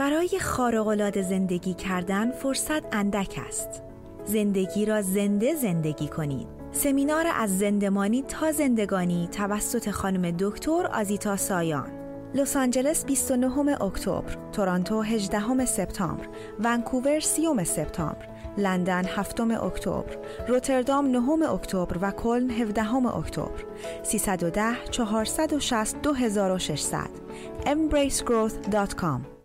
برای خارق‌العاده زندگی کردن فرصت اندک است. زندگی را زنده زندگی کنید. سمینار از زندمانی تا زندگانی توسط خانم دکتر آزیتا سایان لس آنجلس 29 اکتبر، تورنتو 18 سپتامبر، ونکوور 30 سپتامبر، لندن 7 اکتبر، روتردام 9 اکتبر و کلن 17 اکتبر. 310 460 2600 embracegrowth.com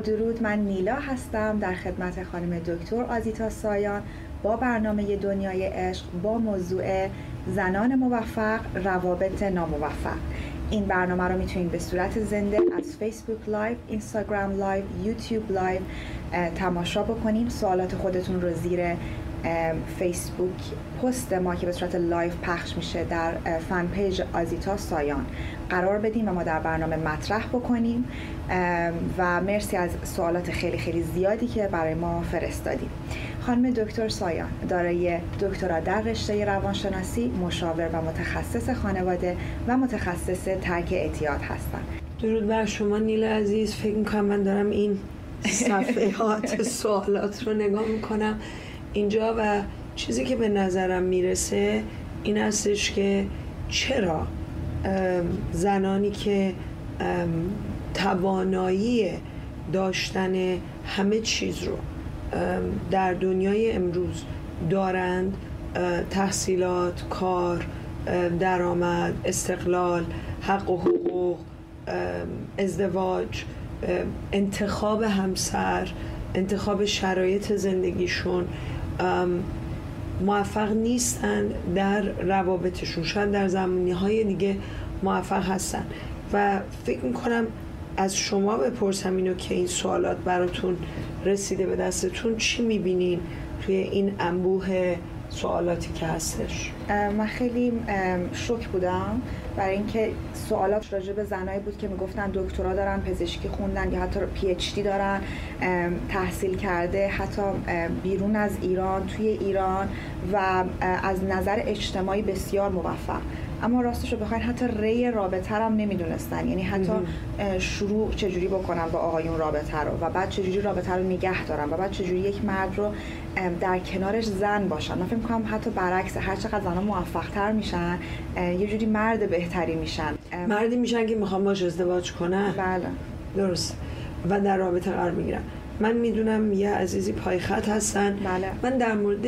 درود من نیلا هستم در خدمت خانم دکتر آزیتا سایان با برنامه دنیای عشق با موضوع زنان موفق روابط ناموفق. این برنامه رو می‌تونید به صورت زنده از Facebook Live، Instagram Live، YouTube Live تماشا بکنیم سوالات خودتون رو زیر فیسبوک پست ما که به صورت live پخش میشه در fan page آزیتا سایان. قرار بدیم و ما در برنامه مطرح بکنیم. و مرسی از سوالات خیلی خیلی زیادی که برای ما فرستادیم. خانم دکتر سایان دارای دکترا در رشته روانشناسی مشاور و متخصص خانواده و متخصص ترک اعتیاد هستند. درود بر شما نیل عزیز. فکر می‌کنم من دارم این صفحات سوالات رو نگاه می‌کنم. اینجا و چیزی که به نظرم می‌رسه این هستش که چرا زنانی که توانایی داشتن همه چیز رو در دنیای امروز دارند تحصیلات کار درآمد استقلال حق و حقوق ازدواج انتخاب همسر انتخاب شرایط زندگیشون. موفق نیستن در روابطشون. شاید در زمانی های دیگه موفق هستن. و فکر می‌کنم از شما بپرسم اینو که این سوالات براتون رسیده به دستتون چی می‌بینین توی این انبوه سوالاتی که هستش؟ من خیلی شک بودم. برای اینکه سوالات راجع به زنایی بود که می‌گفتن دکترا دارن پزشکی خوندن یا حتی پی اچ دی دارن تحصیل کرده حتی بیرون از ایران توی ایران و از نظر اجتماعی بسیار موفق. اما راستش رو بخواین حتی ری رابطه هم نمی‌دونستن. یعنی حتی شروع چجوری بکنن با آقایون رابطه رو و بعد چجوری رابطه رو نگه دارن و بعد چجوری یک مرد رو در کنارش زن باشن. من فکر می‌کنم حتی برعکس هر چقدر زنها موفق تر میشن یه جوری مرد بهتری میشن. مردی میشن که می‌خوام باش ازدواج کنن؟ بله. درست. و در رابطه قرار می‌گیرن. من می‌دونم یه عزیزی پایخط هستن. بله. من در مورد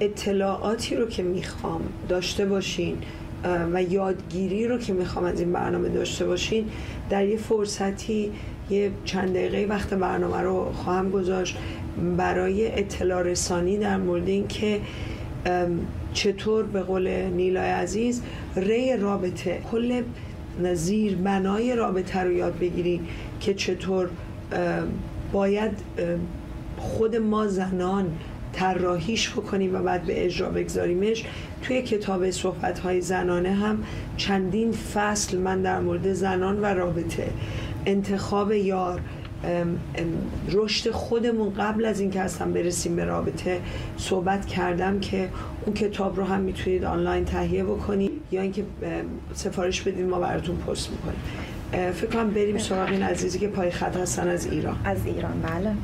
اطلاعاتی رو که می‌خوام داشته باشین و یادگیری رو که می‌خوام از این برنامه داشته باشین در یه فرصتی یه چند دقیقه وقت برنامه رو خواهم گذاشت برای اطلاع رسانی در مورد اینکه چطور به قول نیلای عزیز ری رابطه کل زیر بنای رابطه رو یاد بگیریم که چطور باید خود ما زنان طراحیش بکنیم و بعد به اجرا بگذاریمش. توی کتاب صحبت های زنانه هم چندین فصل من در مورد زنان و رابطه. انتخاب یار رشد خودمون قبل از اینکه اصلا برسیم به رابطه صحبت کردم که اون کتاب رو هم می‌تونید آنلاین تهیه بکنید یا اینکه سفارش بدید ما براتون پست می‌کنیم. فکر کنم بریم سراغ این عزیزی که پای خط هستن از ایران. از ایران بله.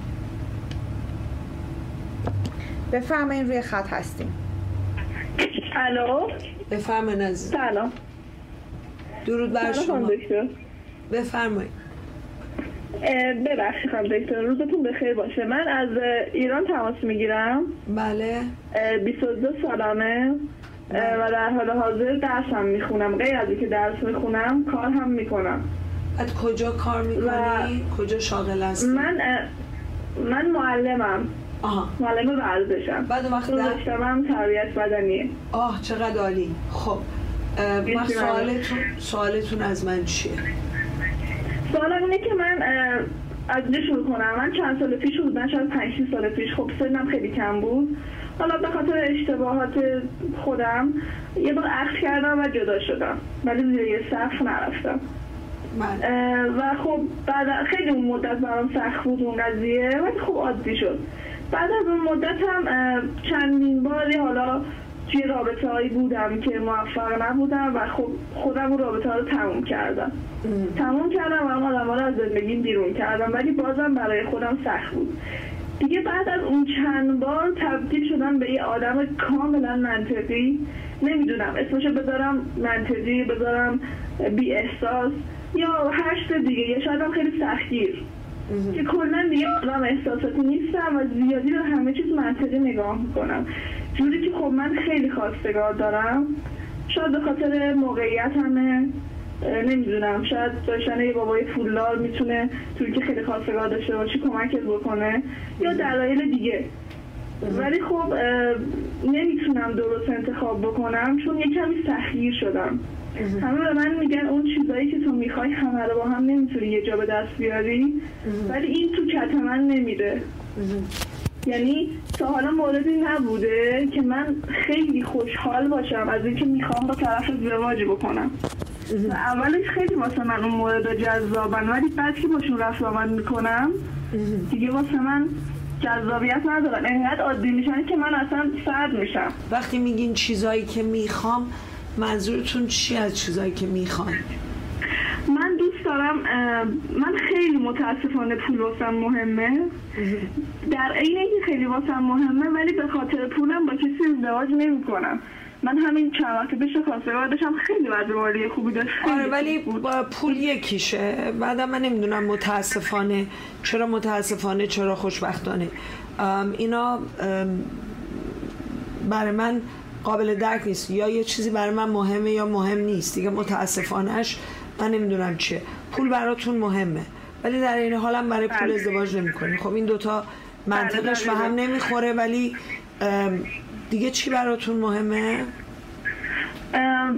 بفرمایید روی خط هستیم. الو؟ بفرمایید عزیز. سلام. درود بر شما. بفرمایید ببخشید خانم دکتر روزتون بخیر باشه. من از ایران تماس می‌گیرم. بله. 22 سالمه. و در حال حاضر درسم می‌خونم. غیر از اینکه درس می‌خونم کار هم می‌کنم. از کجا کار می‌کنی؟ کجا شاغل هستی؟ من من معلمم. آها. معلم ورزشم بعد وقت در... هم تربیت بدنیه. آه چقدر عالی. خب من سوالتون سوالتون از من چیه؟ سوالم اینه که من از اینجا شروع کنم. من چند سال پیش بودن شاید 5 سال پیش. خب سنم خیلی کم بود. حالا به خاطر اشتباهات خودم یه بار عقل کردم و جدا شدم. ولی زیر یه صف نرفتم. و خب بعد خیلی اون مدت برام سخت بود اون قضیه. ولی خب عادی شد. بعد از اون مدت هم چندین باری حالا توی رابطه هایی بودم که موفق نبودم و خب خودم اون رابطه ها رو تموم کردم. تموم کردم و اون آدم ها رو از زندگی بیرون کردم ولی بازم برای خودم سخت بود. دیگه بعد از اون چند بار تبدیل شدم به یه آدم کاملا منطقی. نمی‌دونم اسمشو بذارم منطقی بذارم بی احساس یا هشت دیگه یا شاید هم خیلی سختگیر. که کلا دیگه آدم احساساتی نیستم و زیادی رو همه چیز منطقی نگاه می‌کنم. جوری که خب من خیلی خواستگار دارم شاید به خاطر موقعیت همه نمی‌دونم شاید داشتن یه بابای پولدار می‌تونه توی که خیلی خواستگار داشته باشه کمکت بکنه یا دلایل دیگه. ولی خب نمی‌تونم درست انتخاب بکنم چون یه کمی سخیر شدم. همه به من میگن اون چیزایی که تو می‌خوای همه رو با هم نمی‌تونی یه جا به دست بیاری. ولی این تو کت من نمیده یعنی تا حالا موردی نبوده که من خیلی خوشحال باشم از اینکه می‌خوام با طرف ازدواج بکنم. و اولش خیلی واسه من اون مورد جذابن ولی بعد که باشون رفت آمد می‌کنم دیگه واسه من جذابیت ندارن. انقدر عادی میشن که من اصلا سرد میشم. وقتی میگین چیزایی که می‌خوام منظورتون چی از چیزایی که می‌خوان؟ من دوست دارم من خیلی متاسفانه پول واسم مهمه. در عین اینکه خیلی واسم مهمه ولی به خاطر پولم با کسی ازدواج نمی‌کنم. من همین چند وقت پیش خواسته داشتم خیلی وضع مالی خوبی داشت آره ولی با پول یکیشه. بعدم من نمی‌دونم متاسفانه چرا متاسفانه چرا خوشبختانه. اینا برای من قابل درک نیست. یا یه چیزی برای من مهمه یا مهم نیست. دیگه متاسفانهش من نمی‌دونم چیه. پول براتون مهمه. ولی در این حالم برای پول بله. ازدواج نمی‌کنی خب این دوتا منطقش به هم نمی‌خوره ولی دیگه چی براتون مهمه؟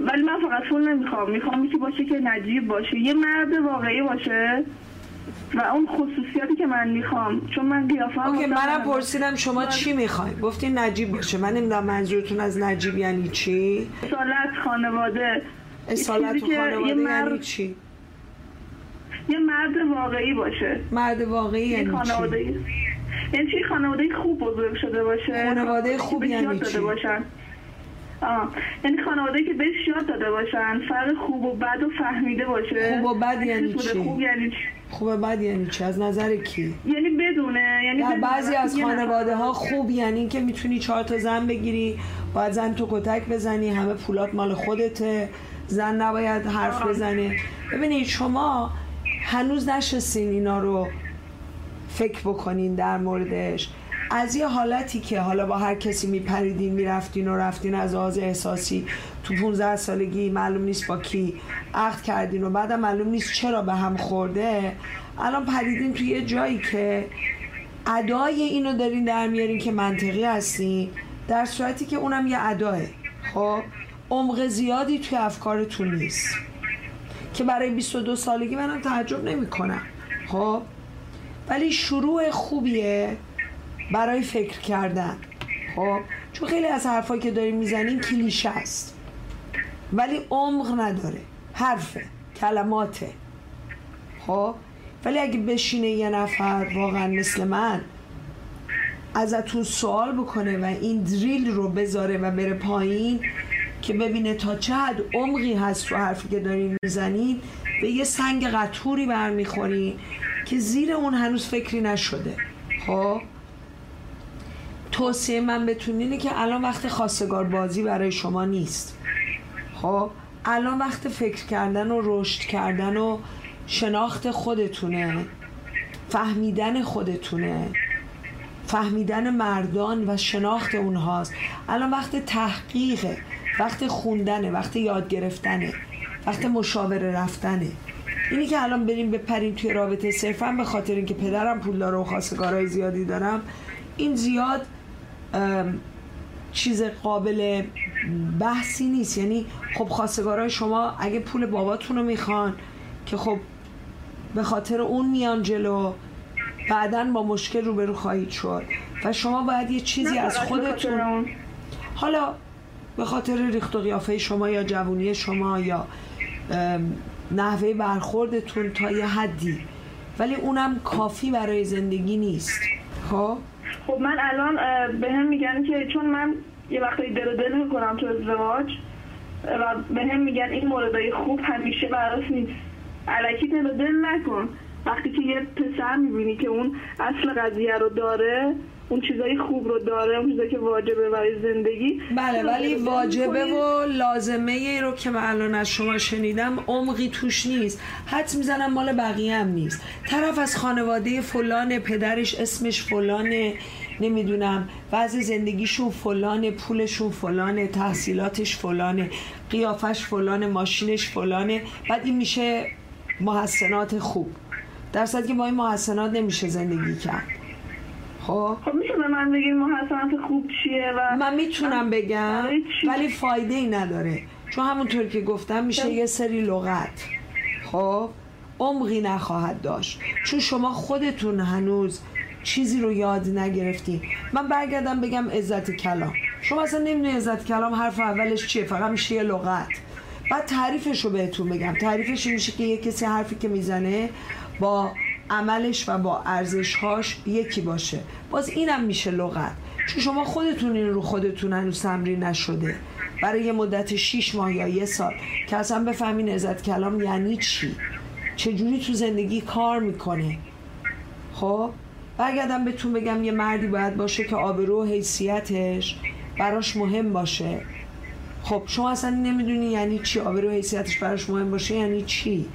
ولی من فقط پول نمی‌خوام. می‌خوام که باشه که نجیب باشه. یه مرد واقعی باشه. و اون خصوصیاتی که من می‌خوام چون من قیافه اوکی منم پرسیدم شما چی می‌خوای؟ گفتی نجیب باشه. من نمی‌دونم منظورتون از نجیب یعنی چی؟ اصالت خانواده. اصالت خانواده یعنی چی؟ یه مرد واقعی باشه. مرد واقعی یعنی خانواده. چی یعنی چی خانواده خوب بزرگ شده باشه؟ خانواده خوب یعنی چی؟ باشن. آه. یعنی خانواده که بهش یاد داده باشن فرق خوب و بد و فهمیده باشه خوب و بد یعنی چی؟ خوب یعنی چی؟ خوب و بد یعنی چی؟ از نظر کی؟ یعنی بدونه یعنی در بعضی از خانواده ها خوب یعنی که می‌تونی چهار تا زن بگیری باید زن تو کتک بزنی همه پولات مال خودته زن نباید حرف بزنه ببینید شما هنوز نشستین اینا رو فکر بکنین در موردش از یه حالتی که حالا با هر کسی میپریدین می‌رفتین و رفتین از آز احساسی تو 15 سالگی معلوم نیست با کی عقد کردین و بعدم معلوم نیست چرا به هم خورده الان پریدین تو یه جایی که ادای اینو دارین در میارین که منطقی هستین در صورتی که اونم یه اداه. خب؟ عمق زیادی توی افکارتون نیست. که برای 22 سالگی منم تعجب نمی کنم خب؟ ولی شروع خوبیه. برای فکر کردن. خب چون خیلی از حرفایی که داریم می‌زنیم کلیشه است. ولی عمق نداره. حرفه. کلماته. خب ولی اگه بشینه یه نفر واقعا مثل من ازتون سوال بکنه و این دریل رو بذاره و بره پایین که ببینه تا چه حد عمقی هست تو حرفی که دارین می‌زنین به یه سنگ قطوری برمیخورین که زیر اون هنوز فکری نشده. خب توصیه من بتون اینه که الان وقت خواستگار بازی برای شما نیست. خب؟ الان وقت فکر کردن و رشد کردن و شناخت خودتونه. فهمیدن خودتونه. فهمیدن مردان و شناخت اونهاست. الان وقت تحقیقه. وقت خوندنه. وقت یاد گرفتنه. وقت مشاوره رفتنه. اینی که الان بریم بپریم توی رابطه صرفا به خاطر اینکه پدرم پول داره و خواستگارهای زیادی دارم این زیاد چیز قابل بحثی نیست. یعنی خب خواستگارای شما اگه پول باباتون رو می‌خوان که خب به خاطر اون میان جلو بعدا با مشکل روبرو خواهید شد و شما باید یه چیزی از خودتون حالا به خاطر ریخت و قیافه شما یا جوونی شما یا نحوه برخوردتون تا یه حدی. ولی اونم کافی برای زندگی نیست. خب؟ خب من الان به هم میگن که چون من یه وقتی دل دل می‌کنم تو ازدواج و به هم میگن این موردای خوب همیشه براس نیست. علکی دل دل نکن. وقتی که یه پسر می‌بینی که اون اصل قضیه رو داره اون چیزای خوب رو داره اون چیزایی که واجبه برای زندگی. بله ولی واجبه و لازمه ای رو که من الان از شما شنیدم عمقی توش نیست. حد می‌زنم مال بقیه هم نیست. طرف از خانواده فلان پدرش اسمش فلانه نمی‌دونم. وضع زندگیشون فلانه پولشون فلانه تحصیلاتش فلانه قیافش فلانه ماشینش فلانه بعد این میشه محسنات خوب. در که با این محسنات نمیشه زندگی کرد. خب. خب میشه به من بگید محسنات خوب چیه و من می‌تونم بگم ولی فایده ای نداره. چون همونطور که گفتم میشه. یه سری لغت. خب عمقی نخواهد داشت. چون شما خودتون هنوز چیزی رو یاد نگرفتیم من برگردم بگم عزت کلام. شما اصلا نمی‌دونی عزت کلام حرف اولش چیه فقط میشه یه لغت. بعد تعریفش رو بهتون بگم. تعریفش میشه که یه کسی حرفی که می‌زنه با عملش و با ارزشهاش یکی باشه. باز اینم میشه لغت. چون شما خودتون این رو خودتون هنوز تمرین نشده. برای یه مدت 6 ماه یا یه سال. که اصلا بفهمین عزت کلام یعنی چی؟ چجوری تو زندگی کار می‌کنه؟ خب؟ برگردم بهتون بگم یه مردی باید باشه که آبرو و حیثیتش براش مهم باشه. خب شما اصلا نمی‌دونی یعنی چی؟ آبرو و حیثیتش براش مهم باشه یعنی چی؟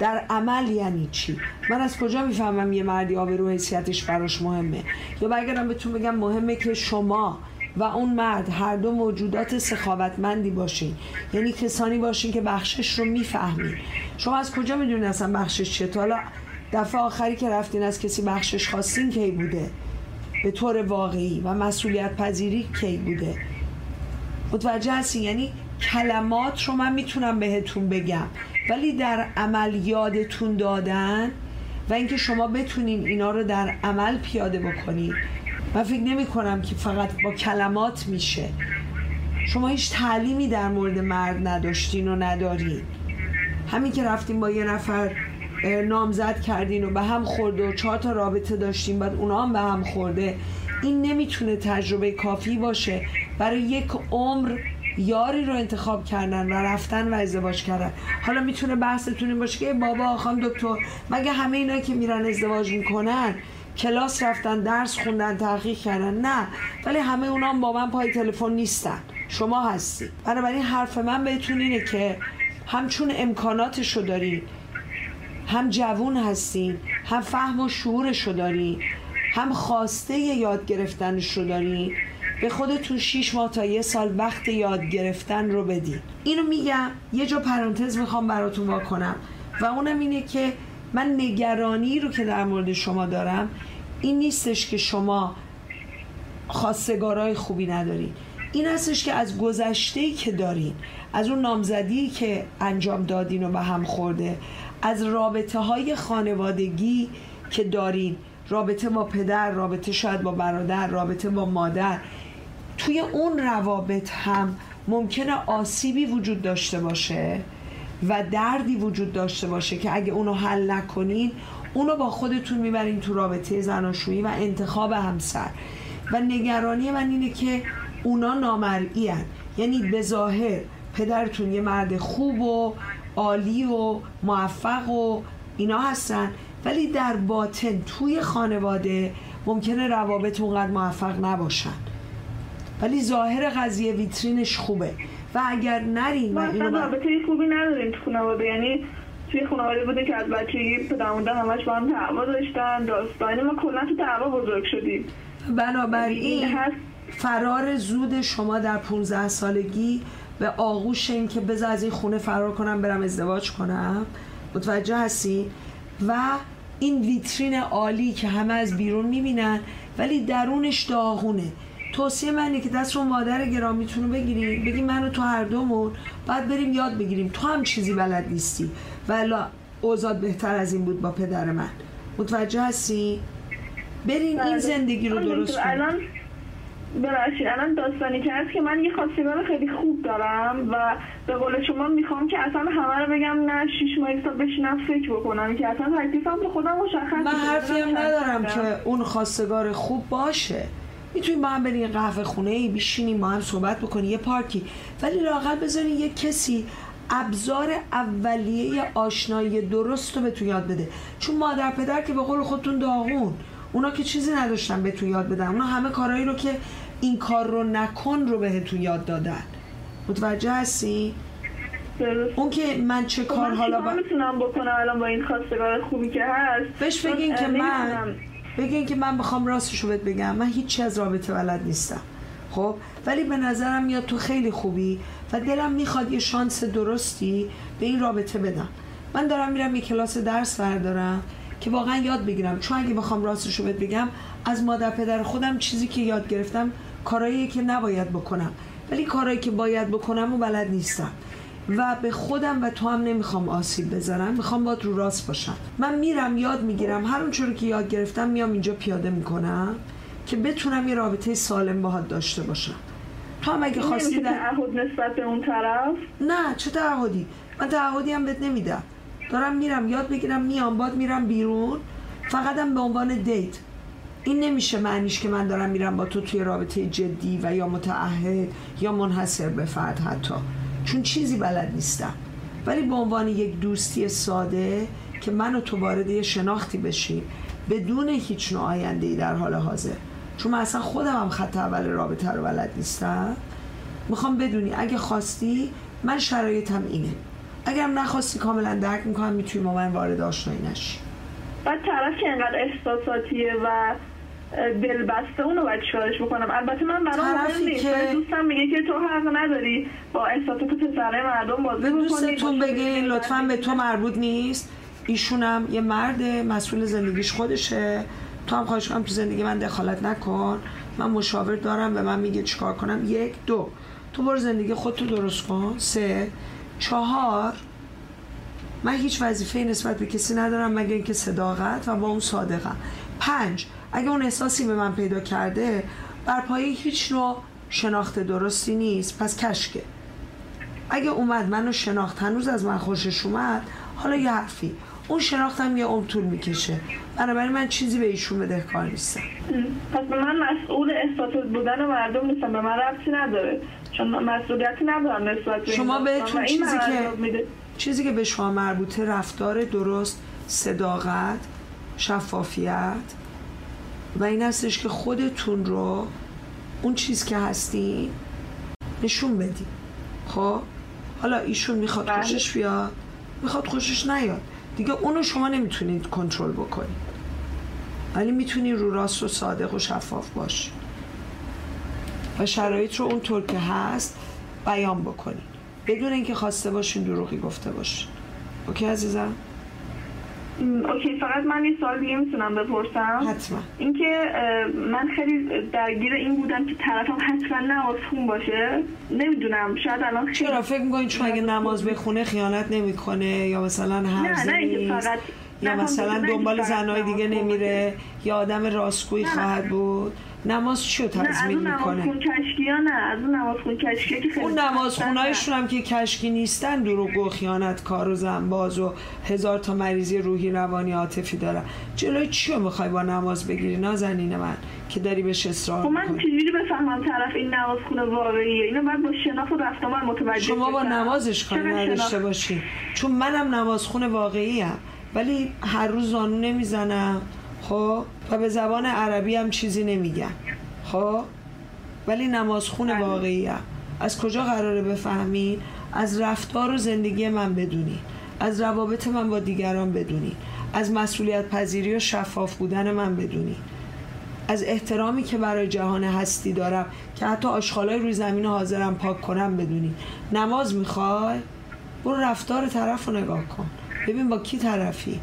در عمل یعنی چی؟ من از کجا می‌فهمم یه مردی آبرو حیثیتش براش مهمه؟ یا برگردم بهتون بگم مهمه که شما و اون مرد هر دو موجودات سخاوتمندی باشین. یعنی کسانی باشین که بخشش رو می‌فهمین. شما از کجا می‌دونین اصلا بخشش چیه؟ حالا دفعه آخری که رفتین از کسی بخشش خواستین کی بوده؟ به طور واقعی و مسئولیت پذیری کی بوده؟ متوجه هستین؟ یعنی کلمات رو من می‌تونم بهتون بگم. ولی در عمل یادتون دادن و اینکه شما بتونین اینا رو در عمل پیاده بکنید من فکر نمی کنم که فقط با کلمات میشه. شما هیچ تعلیمی در مورد مرد نداشتین و ندارین. همین که رفتیم با یه نفر نامزد کردین و به هم خورده و چهار تا رابطه داشتیم بعد اونا هم به هم خورده. این نمی‌تونه تجربه کافی باشه. برای یک عمر یاری رو انتخاب کردن و رفتن و ازدواج کردن. حالا می‌تونه بحثتون این باشه که بابا خانم دکتر مگه همه اینا که میرن ازدواج می‌کنن کلاس رفتن درس خوندن تحقیق کردن؟ نه. ولی همه اونا با من پای تلفن نیستن. شما هستی. بنابراین حرف من بهتون اینه که همچون امکاناتش رو دارین. هم جوون هستین هم فهم و شعورش رو دارین هم خواسته یاد گرفتنش رو دارین. به خودتون 6 ماه تا یه سال وقت یاد گرفتن رو بدین اینو میگم. یه جا پرانتز می‌خوام براتون واکنم و اونم اینه که من نگرانی رو که در مورد شما دارم این نیستش که شما خواستگارای خوبی ندارین این هستش که از گذشته که دارین از اون نامزدی که انجام دادین و به هم خورده از رابطه های خانوادگی که دارین رابطه با پدر رابطه شاید با برادر رابطه با مادر. توی اون روابط هم ممکنه آسیبی وجود داشته باشه و دردی وجود داشته باشه که اگه اونو حل نکنین اونو با خودتون می‌برین تو رابطه زناشویی و انتخاب همسر و نگرانی من اینه که اونا نامرئی. یعنی به ظاهر پدرتون یه مرد خوب و عالی و موفق و اینا هستن ولی در باطن توی خانواده ممکنه روابط اونقدر موفق نباشن ولی ظاهر قضیه ویترینش خوبه. و اگر نرین ما اصلا رابطه خوبی نداریم تو خانواده. یعنی توی خانواده بوده که از بچگی پدر مادر همش با هم دعوا داشتن داستانی ما کلا تو دعوا بزرگ شدیم. بنابراین فرار زود شما در 15 سالگی به آغوش این که بذار از این خونه فرار کنم برم ازدواج کنم. متوجه هستی؟ و این ویترین عالی که همه از بیرون می‌بینن ولی درونش داغونه. توصیه منی که دست رو مادر گرامیتون رو بگیری. بگی منو تو هر دومون. بعد بریم یاد بگیریم. تو هم چیزی بلد نیستی. ولا اوزاد بهتر از این بود با پدر من. متوجه هستی؟ برین این بله. زندگی رو درست الان ببخشید الان داستانی که هست که من یه خواستگار خیلی خوب دارم و به قول شما می‌خوام که اصلا همه رو بگم نه شیش ماه ایستا بشینم فکر بکنم که اصلا تکلیفم به خودم مشخص من. حرفی هم ندارم که اون خواستگار خوب باشه. می‌تونیم با هم بریم یه قهوه خونه ای بشینیم با هم صحبت بکنیم یه پارکی ولی لاقل بذارین یه کسی ابزار اولیه آشنایی درست رو بهتون یاد بده چون مادر پدر که به قول خودتون داغون اونا که چیزی نداشتن بهتون یاد بدن اونا همه کارهایی رو که این کار رو نکن رو بهتون یاد دادن متوجه هستی؟ درست. اون که من چه خب کار حالا با... می‌تونم بکنم الان با این خواستگار خوبی که هست بهش بگین که من. بگین که من بخوام راستشو بهت بگم. من هیچی از رابطه بلد نیستم. خب؟ ولی به نظرم میاد تو خیلی خوبی و دلم می‌خواد یه شانس درستی به این رابطه بدم. من دارم میرم یه کلاس درس بردارم که واقعا یاد بگیرم. چون اگه بخوام راستشو بهت بگم از مادر پدر خودم چیزی که یاد گرفتم کارهایی که نباید بکنم. ولی کارهایی که باید بکنم و بلد نیستم. و به خودم و تو هم نمی‌خوام آسیب بزنم. می‌خوام باید رو راست باشم. من میرم یاد می‌گیرم. هر اون که یاد گرفتم میام اینجا پیاده می‌کنم که بتونم یه رابطه سالم باهات داشته باشم. تو هم اگه خواستی در... تعهد نسبت به اون طرف؟ نه چه تعهدی؟ من تعهدی هم بهت نمیدم. دارم میرم یاد بگیرم میام باد میرم بیرون. فقط هم به عنوان دیت. این نمیشه معنیش که من دارم میرم با تو توی رابطه جدی و یا متعهد یا منحصر به فرد حتی. چون چیزی بلد نیستم. ولی به عنوان یک دوستی ساده که من و تو وارد یه شناختی بشیم بدون هیچ نوع آینده ای در حال حاضر. چون من اصلا خودم هم خط اول رابطه رو بلد نیستم. می‌خوام بدونی اگه خواستی من شرایطم اینه. اگرم نخواستی کاملا درک می‌کنم می‌تونی با من وارد آشنایی نشی. بعد طرف که انقدر احساساتیه و دلبسته اونو باید چیکارش بکنم. البته من برام مهم نیست. که- دوستم میگه که تو حق نداری با احساسات پسره مردم بازی بکنی. دوستتون بگین لطفا به تو. مربوط نیست. ایشونم یه مرد مسئول زندگیش خودشه. تو هم خواهش کنم تو زندگی من دخالت نکن. من مشاور دارم به من میگه چیکار کنم. یک دو. تو برو زندگی خودتو درست کن. سه. چهار. من هیچ وظیفه نسبت به کسی ندارم مگه اینکه صداقت و با اون صادقم. پنج. اگه اون احساسی به من پیدا کرده بر پایه هیچ نوع شناخت درستی نیست. پس کشکه. اگه اومد منو شناخت هنوز از من خوشش اومد حالا یه حرفی. اون شناختم یه عمر طول می‌کشه. بنابراین من چیزی به ایشون بدهکار نیستم. پس به من مسئول احساسات بودن مردم نیستم. به من ربطی نداره. چون من مسئولیتی ندارم نسبت شما بهتون چیزی که-. چیزی که به شما مربوطه رفتار درست صداقت شفافیت و این هستش که خودتون رو اون چیز که هستین نشون بدین خب؟ حالا ایشون می‌خواد بله. خوشش بیاد می‌خواد خوشش نیاد. دیگه اونو شما نمی‌تونید کنترل بکنید. ولی می‌تونی رو راست و صادق و شفاف باشی. و شرایط رو اونطور که هست بیان بکنید بدون اینکه خواسته باشین دروغی گفته باشین. اوکی عزیزم؟ اوکی فقط من یه سوال دیگه می‌تونم بپرسم. حتما. اینکه من خیلی درگیر این بودم که طرفم حتما نماز خون باشه. نمی‌دونم شاید الان خیلی چرا؟ فکر می‌کنید چون اگه نماز بخونه خیانت نمی‌کنه یا مثلا هرزه نه اینکه نیست فقط یا مثلا دنبال نماز دیگه نمیره یا آدم راستگویی. خواهد بود. نماز چی رو نه از تضمین اون نماز می‌کنه؟ خون کشکی ها نه از اون نماز خون کشکی که خیلی اون نماز خونایشون هم که کشکی نیستن دروغ و خیانت کار و زنباز و هزار تا مریضی روحی روانی عاطفی دارن. جلوی چی می‌خوای با نماز بگیری نازنین من که داری بهش اصرار خب من چجوری بفهمم طرف این نماز خونه واقعیه؟ اینو باید با شناخت و رفت آمد متوجه شما با. نمازش کاری نداشته؟ باشی. چون منم نمازخون واقعی هم ولی هر روز زانو نمی‌زنم. خب و به زبان عربی هم چیزی نمیگم خب؟ ولی نمازخون بله. واقعی هم. از کجا قراره بفهمین؟ از رفتار و زندگی من بدونی از روابط من با دیگران بدونی از مسئولیت پذیری و شفاف بودن من بدونی از احترامی که برای جهان هستی دارم که حتی آشغالای روی زمین حاضرم پاک کنم بدونی نماز می‌خوای؟ برو رفتار طرف رو نگاه کن. ببین با کی طرفی.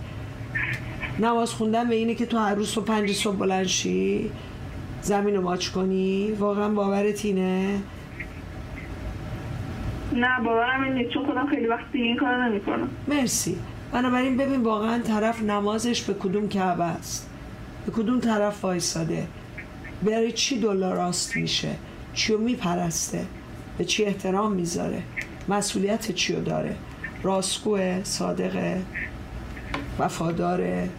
نماز خوندن به اینه که تو هر روز صبح پنج صبح بلند شی زمین رو ماچ کنی. واقعا باورت اینه؟ نه باورم این نیست چون خودم خیلی وقت دیگه این کارو نمی‌کنم. مرسی. بنابراین ببین واقعا طرف نمازش به کدوم کعبه است؟ به کدوم طرف وایساده؟ برای چی دلار راست میشه؟ چیو میپرسته؟ به چی احترام می‌ذاره؟ مسئولیت چیو داره؟ راستگوه صادقه وفاداره.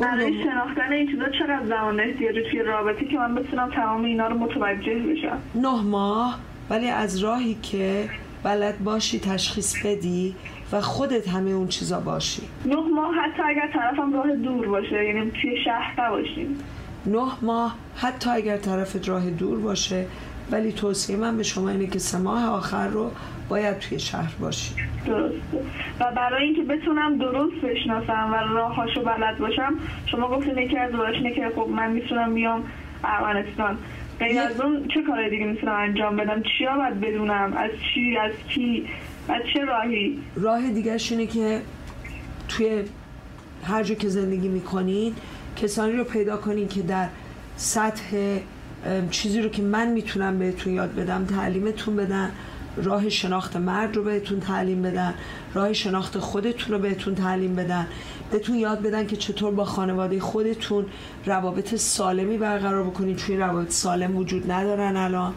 برای شناختن این چیزا چقدر زمان احتیاجی توی رابطه که من بتونم تمام اینا رو متوجه بشم؟ نه ماه ولی از راهی که بلد باشی تشخیص بدی و خودت همه اون چیزا باشی. نه ماه حتی اگر طرفم راه دور باشه یعنی توی شهر نباشیم. نه ماه حتی اگر طرف راه دور باشه ولی توصیه من به شما اینه که سه ماه آخر رو باید توی شهر باشی. درسته. و برای اینکه بتونم درست بشناسم و راهاشو بلد باشم شما گفتین یکی از راهش اینه که خب من می‌تونم بیام ارمنستان غیر از اون چه کار دیگه می‌تونم انجام بدم؟ چیا باید بدونم؟ از چی؟ از کی؟ از چه راهی؟ راه دیگرش اینه که توی هر جا که زندگی می‌کنین کسانی رو پیدا کنین که در سطح چیزی رو که من می‌تونم بهتون یاد بدم تعلیمتون بدن. راه شناخت مرد رو بهتون تعلیم بدن راه شناخت خودتون رو بهتون تعلیم بدن. بهتون یاد بدن که چطور با خانواده خودتون روابط سالمی برقرار بکنید. چون روابط سالم وجود ندارن الان.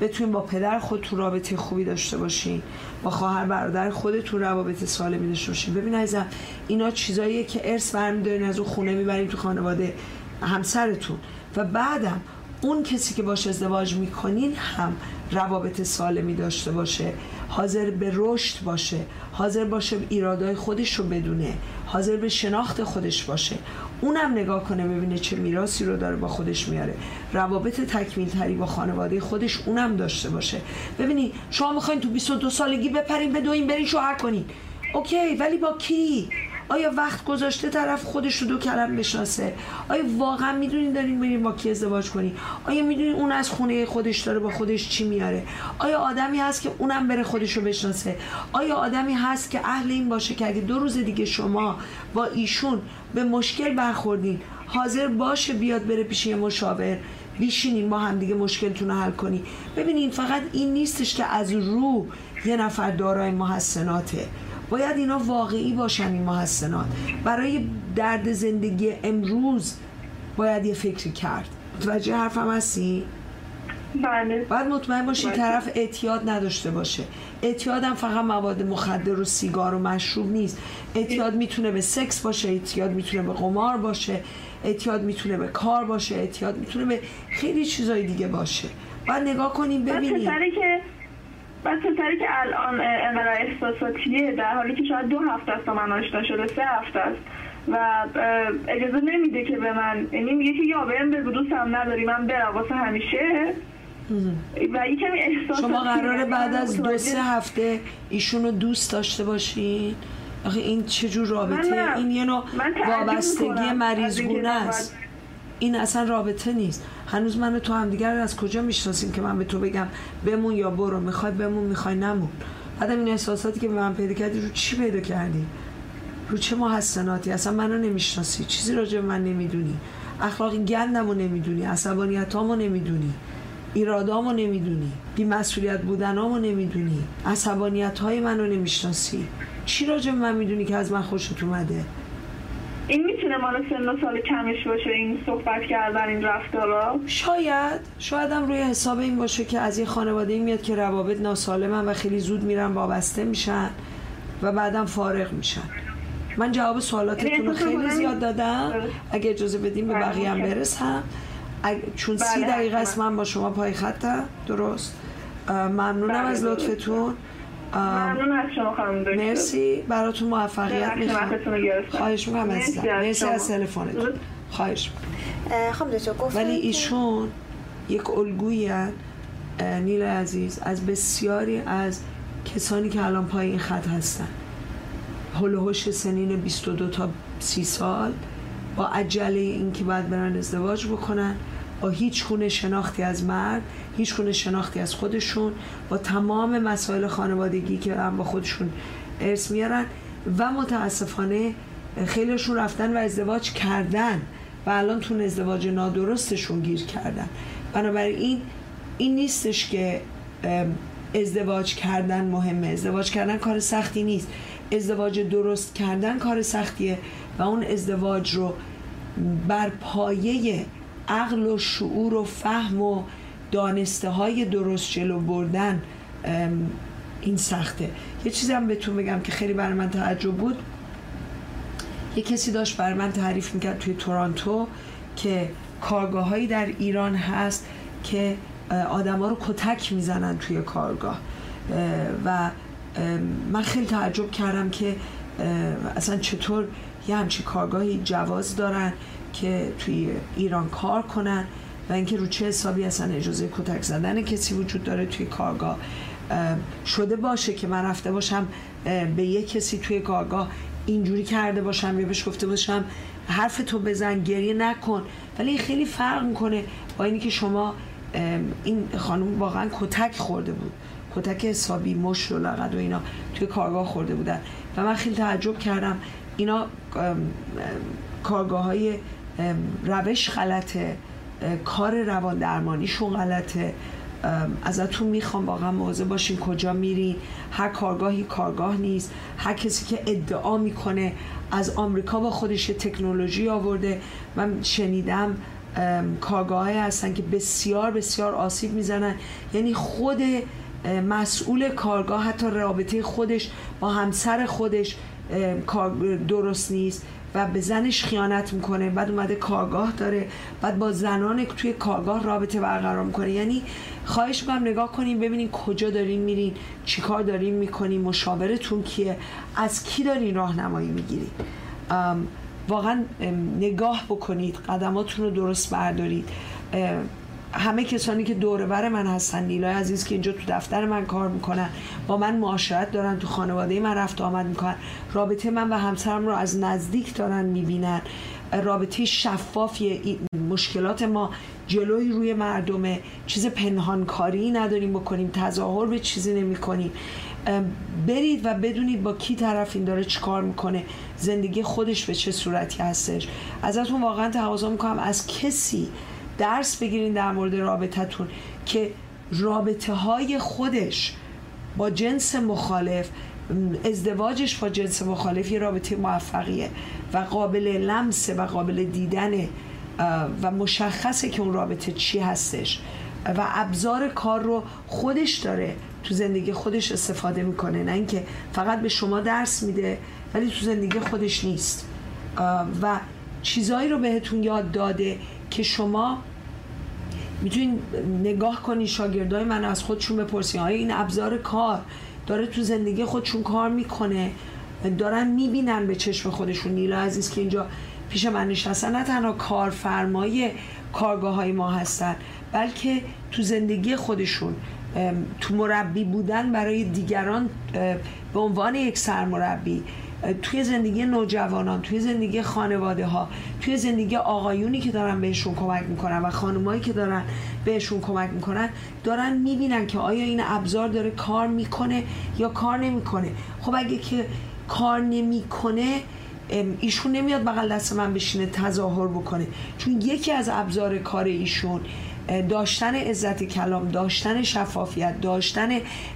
بتونین با پدر خودتون رابطه خوبی داشته باشین. با خواهر برادر خودتون روابط سالمی داشته باشین. ببین عزیزم اینا چیزاییه که ارث برمیدارین از اون خونه می‌برین تو خانواده همسرتون. و بعدم اون کسی که باش ازدواج می‌کنین هم روابط سالمی داشته باشه حاضر به رشد باشه حاضر باشه ایرادای خودش رو بدونه حاضر به شناخت خودش باشه. اونم نگاه کنه ببینه چه میراسی رو داره با خودش میاره. روابط تکمیل تری با خانواده خودش اونم داشته باشه. ببینی شما می‌خواین تو 22 سالگی بپرین بدوین برین شوهر کنین. اوکی ولی با کی؟ آیا وقت گذاشته طرف خودش رو دو کلم بشناسه؟ آیا واقعا می‌دونین دارین بریم با کی ازدواج کنی آیا می‌دونین اون از خونه خودش داره با خودش چی میاره؟ آیا آدمی هست که اونم بره خودش رو بشناسه؟ آیا آدمی هست که اهل این باشه که اگه دو روز دیگه شما با ایشون به مشکل برخوردین حاضر باشه بیاد بره پیش یه مشاور؟ بیشینین با هم دیگه مشکلتون رو حل کنی ببینین فقط این نیستش که از رو یه نفر دارای محسناته. باید اینا واقعی باشن این محسنات. برای درد زندگی امروز باید یه فکری کرد. متوجه حرفم هستی؟ بله. باید مطمئن باشی بله. طرف اعتیاد نداشته باشه. اعتیاد هم فقط مواد مخدر و سیگار و مشروب نیست. اعتیاد می‌تونه به سکس باشه اعتیاد می‌تونه به قمار باشه اعتیاد می‌تونه به کار باشه اعتیاد می‌تونه به خیلی چیزای دیگه باشه. باید نگاه کنیم ببینیم. که بعد پسری که الان انقدر احساساتیه در حالی که شاید دو هفته است تا من آشنا شده سه هفته است. و اجازه نمیده که به من یعنی میگه که یا بهم بگو دوستم نداری من برم واسه همیشه. و یه کمی احساس شما قراره بعد از دو سه هفته ایشون رو دوست داشته باشین؟ آخه این چه جور رابطه؟ من. این یه نوع وابستگی مریضگونه است. این اصلا رابطه نیست. هنوز من تو همدیگر رو از کجا می‌شناسیم که من به تو بگم بمون یا برو می‌خوای بمون می‌خوای نمون. بعدم این احساساتی که به من پیدا کردی رو چی پیدا کردی؟ رو چه محسناتی؟ اصلا منو نمی‌شناسی. چیزی راجع به من نمی‌دونی. اخلاقی گندمو نمی‌دونی. عصبانیتامو نمی‌دونی. ایرادامو نمی‌دونی. بی مسئولیت بودنامو نمی‌دونی. عصبانیت های منو نمی‌شناسی. چی راجع به من می‌دونی که از من خوشت اومده؟ این می‌تونه مال سن و سال کمش باشه این صحبت کردن این رفتارا شاید شاید هم روی حساب این باشه که از یه خانواده این میاد که روابط ناسالمن و خیلی زود میرن وابسته میشن و بعدم فارغ میشن من جواب سوالاتتون رو خیلی زیاد دادم. اگه اجازه بدیم به بله، بقیه هم. برسم چون سی بله، دقیقه است. من با شما پای خطم درست ممنونم بله، از. لطفتون ممنون از شما خانم دکتر. مرسی. براتون موفقیت می‌خوام. خواهش می‌کنم مرسی عزیزم از مرسی. از تلفنتون. خواهش خانم دکتر ولی که- ایشون یک الگویی نیل عزیز از بسیاری از کسانی که الان پای این خط هستن. هول و هوش سنین 22 تا 30 سال با عجله اینکه باید برن ازدواج بکنن با هیچ گونه شناختی از مرد هیچ گونه شناختی از خودشون با تمام مسائل خانوادگی که هم با خودشون ارث میارن و متاسفانه خیلیشون رفتن و ازدواج کردن و الان تو ازدواج نادرستشون گیر کردن. بنابراین این نیستش که ازدواج کردن مهمه. ازدواج کردن کار سختی نیست. ازدواج درست کردن کار سختیه و اون ازدواج رو بر پایه عقل و شعور و فهم و دانسته های درست جلو بردن این سخته. یه چیزی هم بهتون بگم که خیلی برای من تعجب بود. یه کسی داشت برای من تعریف می‌کرد توی تورانتو که کارگاه هایی در ایران هست که آدما رو کتک می‌زنن توی کارگاه. و من خیلی تعجب کردم که اصلا چطور یه همچی کارگاهی جواز دارن که توی ایران کار کنن. و اینکه رو چه حسابی اصلا اجازه کتک زدن کسی وجود داره توی کارگاه. شده باشه که من رفته باشم به یه کسی توی کارگاه اینجوری کرده باشم یا بهش گفته باشم حرف تو بزن گریه نکن. ولی خیلی فرق می‌کنه با اینی که شما این خانم واقعا کتک خورده بود. کتک حسابی مش و لغد و اینا توی کارگاه خورده بودن. و من خیلی تعجب کردم. اینا کارگاه های روش غلطه. کار روان درمانیشون غلطه. ازتون می‌خوام واقعا موضع باشین کجا میرین هر کارگاهی کارگاه نیست. هر کسی که ادعا می‌کنه از آمریکا با خودش تکنولوژی آورده. من شنیدم کارگاه هستن که بسیار بسیار آسیب می‌زنن. یعنی خود مسئول کارگاه حتی رابطه خودش با همسر خودش درست نیست. و به زنش خیانت می‌کنه. بعد اومده کارگاه داره. بعد با زنان توی کارگاه رابطه برقرار می‌کنه. یعنی خواهش می‌کنم نگاه کنیم ببینین کجا دارین میرین چیکار دارین می‌کنین مشاورتون کیه از کی دارین راهنمایی می‌گیرین. واقعا نگاه بکنید قدماتون رو درست بردارید. همه کسانی که دور بر من هستن نیلای عزیز که اینجا تو دفتر من کار می‌کنن با من معاشرت دارن تو خانواده من رفت آمد می‌کنن. رابطه من و همسرم رو از نزدیک دارن می‌بینن. رابطه شفافی مشکلات ما جلوی روی مردمه. چیز پنهانکاری نداریم بکنیم تظاهر به چیزی نمی کنیم برید و بدونید با کی طرف این داره چیکار می‌کنه. زندگی خودش به چه صورتی هستش. ازتون واقعا تقاضا می‌کنم. از کسی درس بگیرین در مورد رابطتون که رابطه های خودش با جنس مخالف ازدواجش با جنس مخالف یه رابطه موفقیه و قابل لمسه و قابل دیدنه و مشخصه که اون رابطه چی هستش. و ابزار کار رو خودش داره تو زندگی خودش استفاده می‌کنه. نه اینکه فقط به شما درس میده ولی تو زندگی خودش نیست. و چیزایی رو بهتون یاد داده که شما می‌تونین نگاه کنی شاگردای من از خودشون بپرسین آیا این ابزار کار داره تو زندگی خودشون کار می‌کنه؟ دارن می‌بینن به چشم خودشون. نیلا عزیز که اینجا پیش من نشستن نه تنها کارفرمای کارگاه های ما هستن بلکه تو زندگی خودشون تو مربی بودن برای دیگران به عنوان یک سرمربی. توی زندگی نوجوانان توی زندگی خانواده ها توی زندگی آقایونی که دارن بهشون کمک می‌کنن و خانمایی که دارن بهشون کمک می‌کنن دارن می‌بینن که آیا این ابزار داره کار می‌کنه یا کار نمی‌کنه. خب اگه که کار نمی‌کنه ایشون نمیاد بغل دست من بشینه تظاهر بکنه. چون یکی از ابزار کار ایشون داشتن عزت کلام داشتن شفافیت داشتن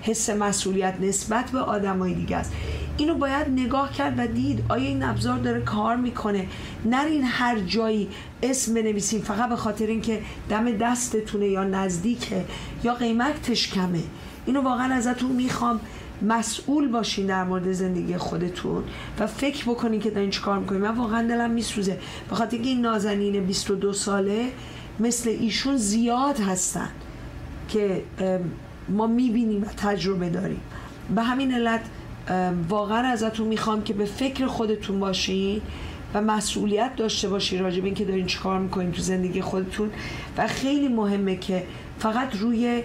حس مسئولیت نسبت به آدمای دیگه است. اینو باید نگاه کرد و دید آیا این ابزار داره کار می‌کنه؟ نرین هر جایی اسم بنویسین فقط به خاطر اینکه دم دستتونه یا نزدیکه یا قیمتش کمه. اینو واقعا ازتون می‌خوام. مسئول باشین در مورد زندگی خودتون و فکر بکنین که دارین چیکار می‌کنین. من واقعا دلم میسوزه. به خاطر اینکه این نازنین 22 ساله مثل ایشون زیاد هستن که ما می‌بینیم و تجربه داریم. به همین علت واقعا ازتون می‌خوام که به فکر خودتون باشین و مسئولیت داشته باشین راجب این که دارین چیکار می‌کنین تو زندگی خودتون. و خیلی مهمه که فقط روی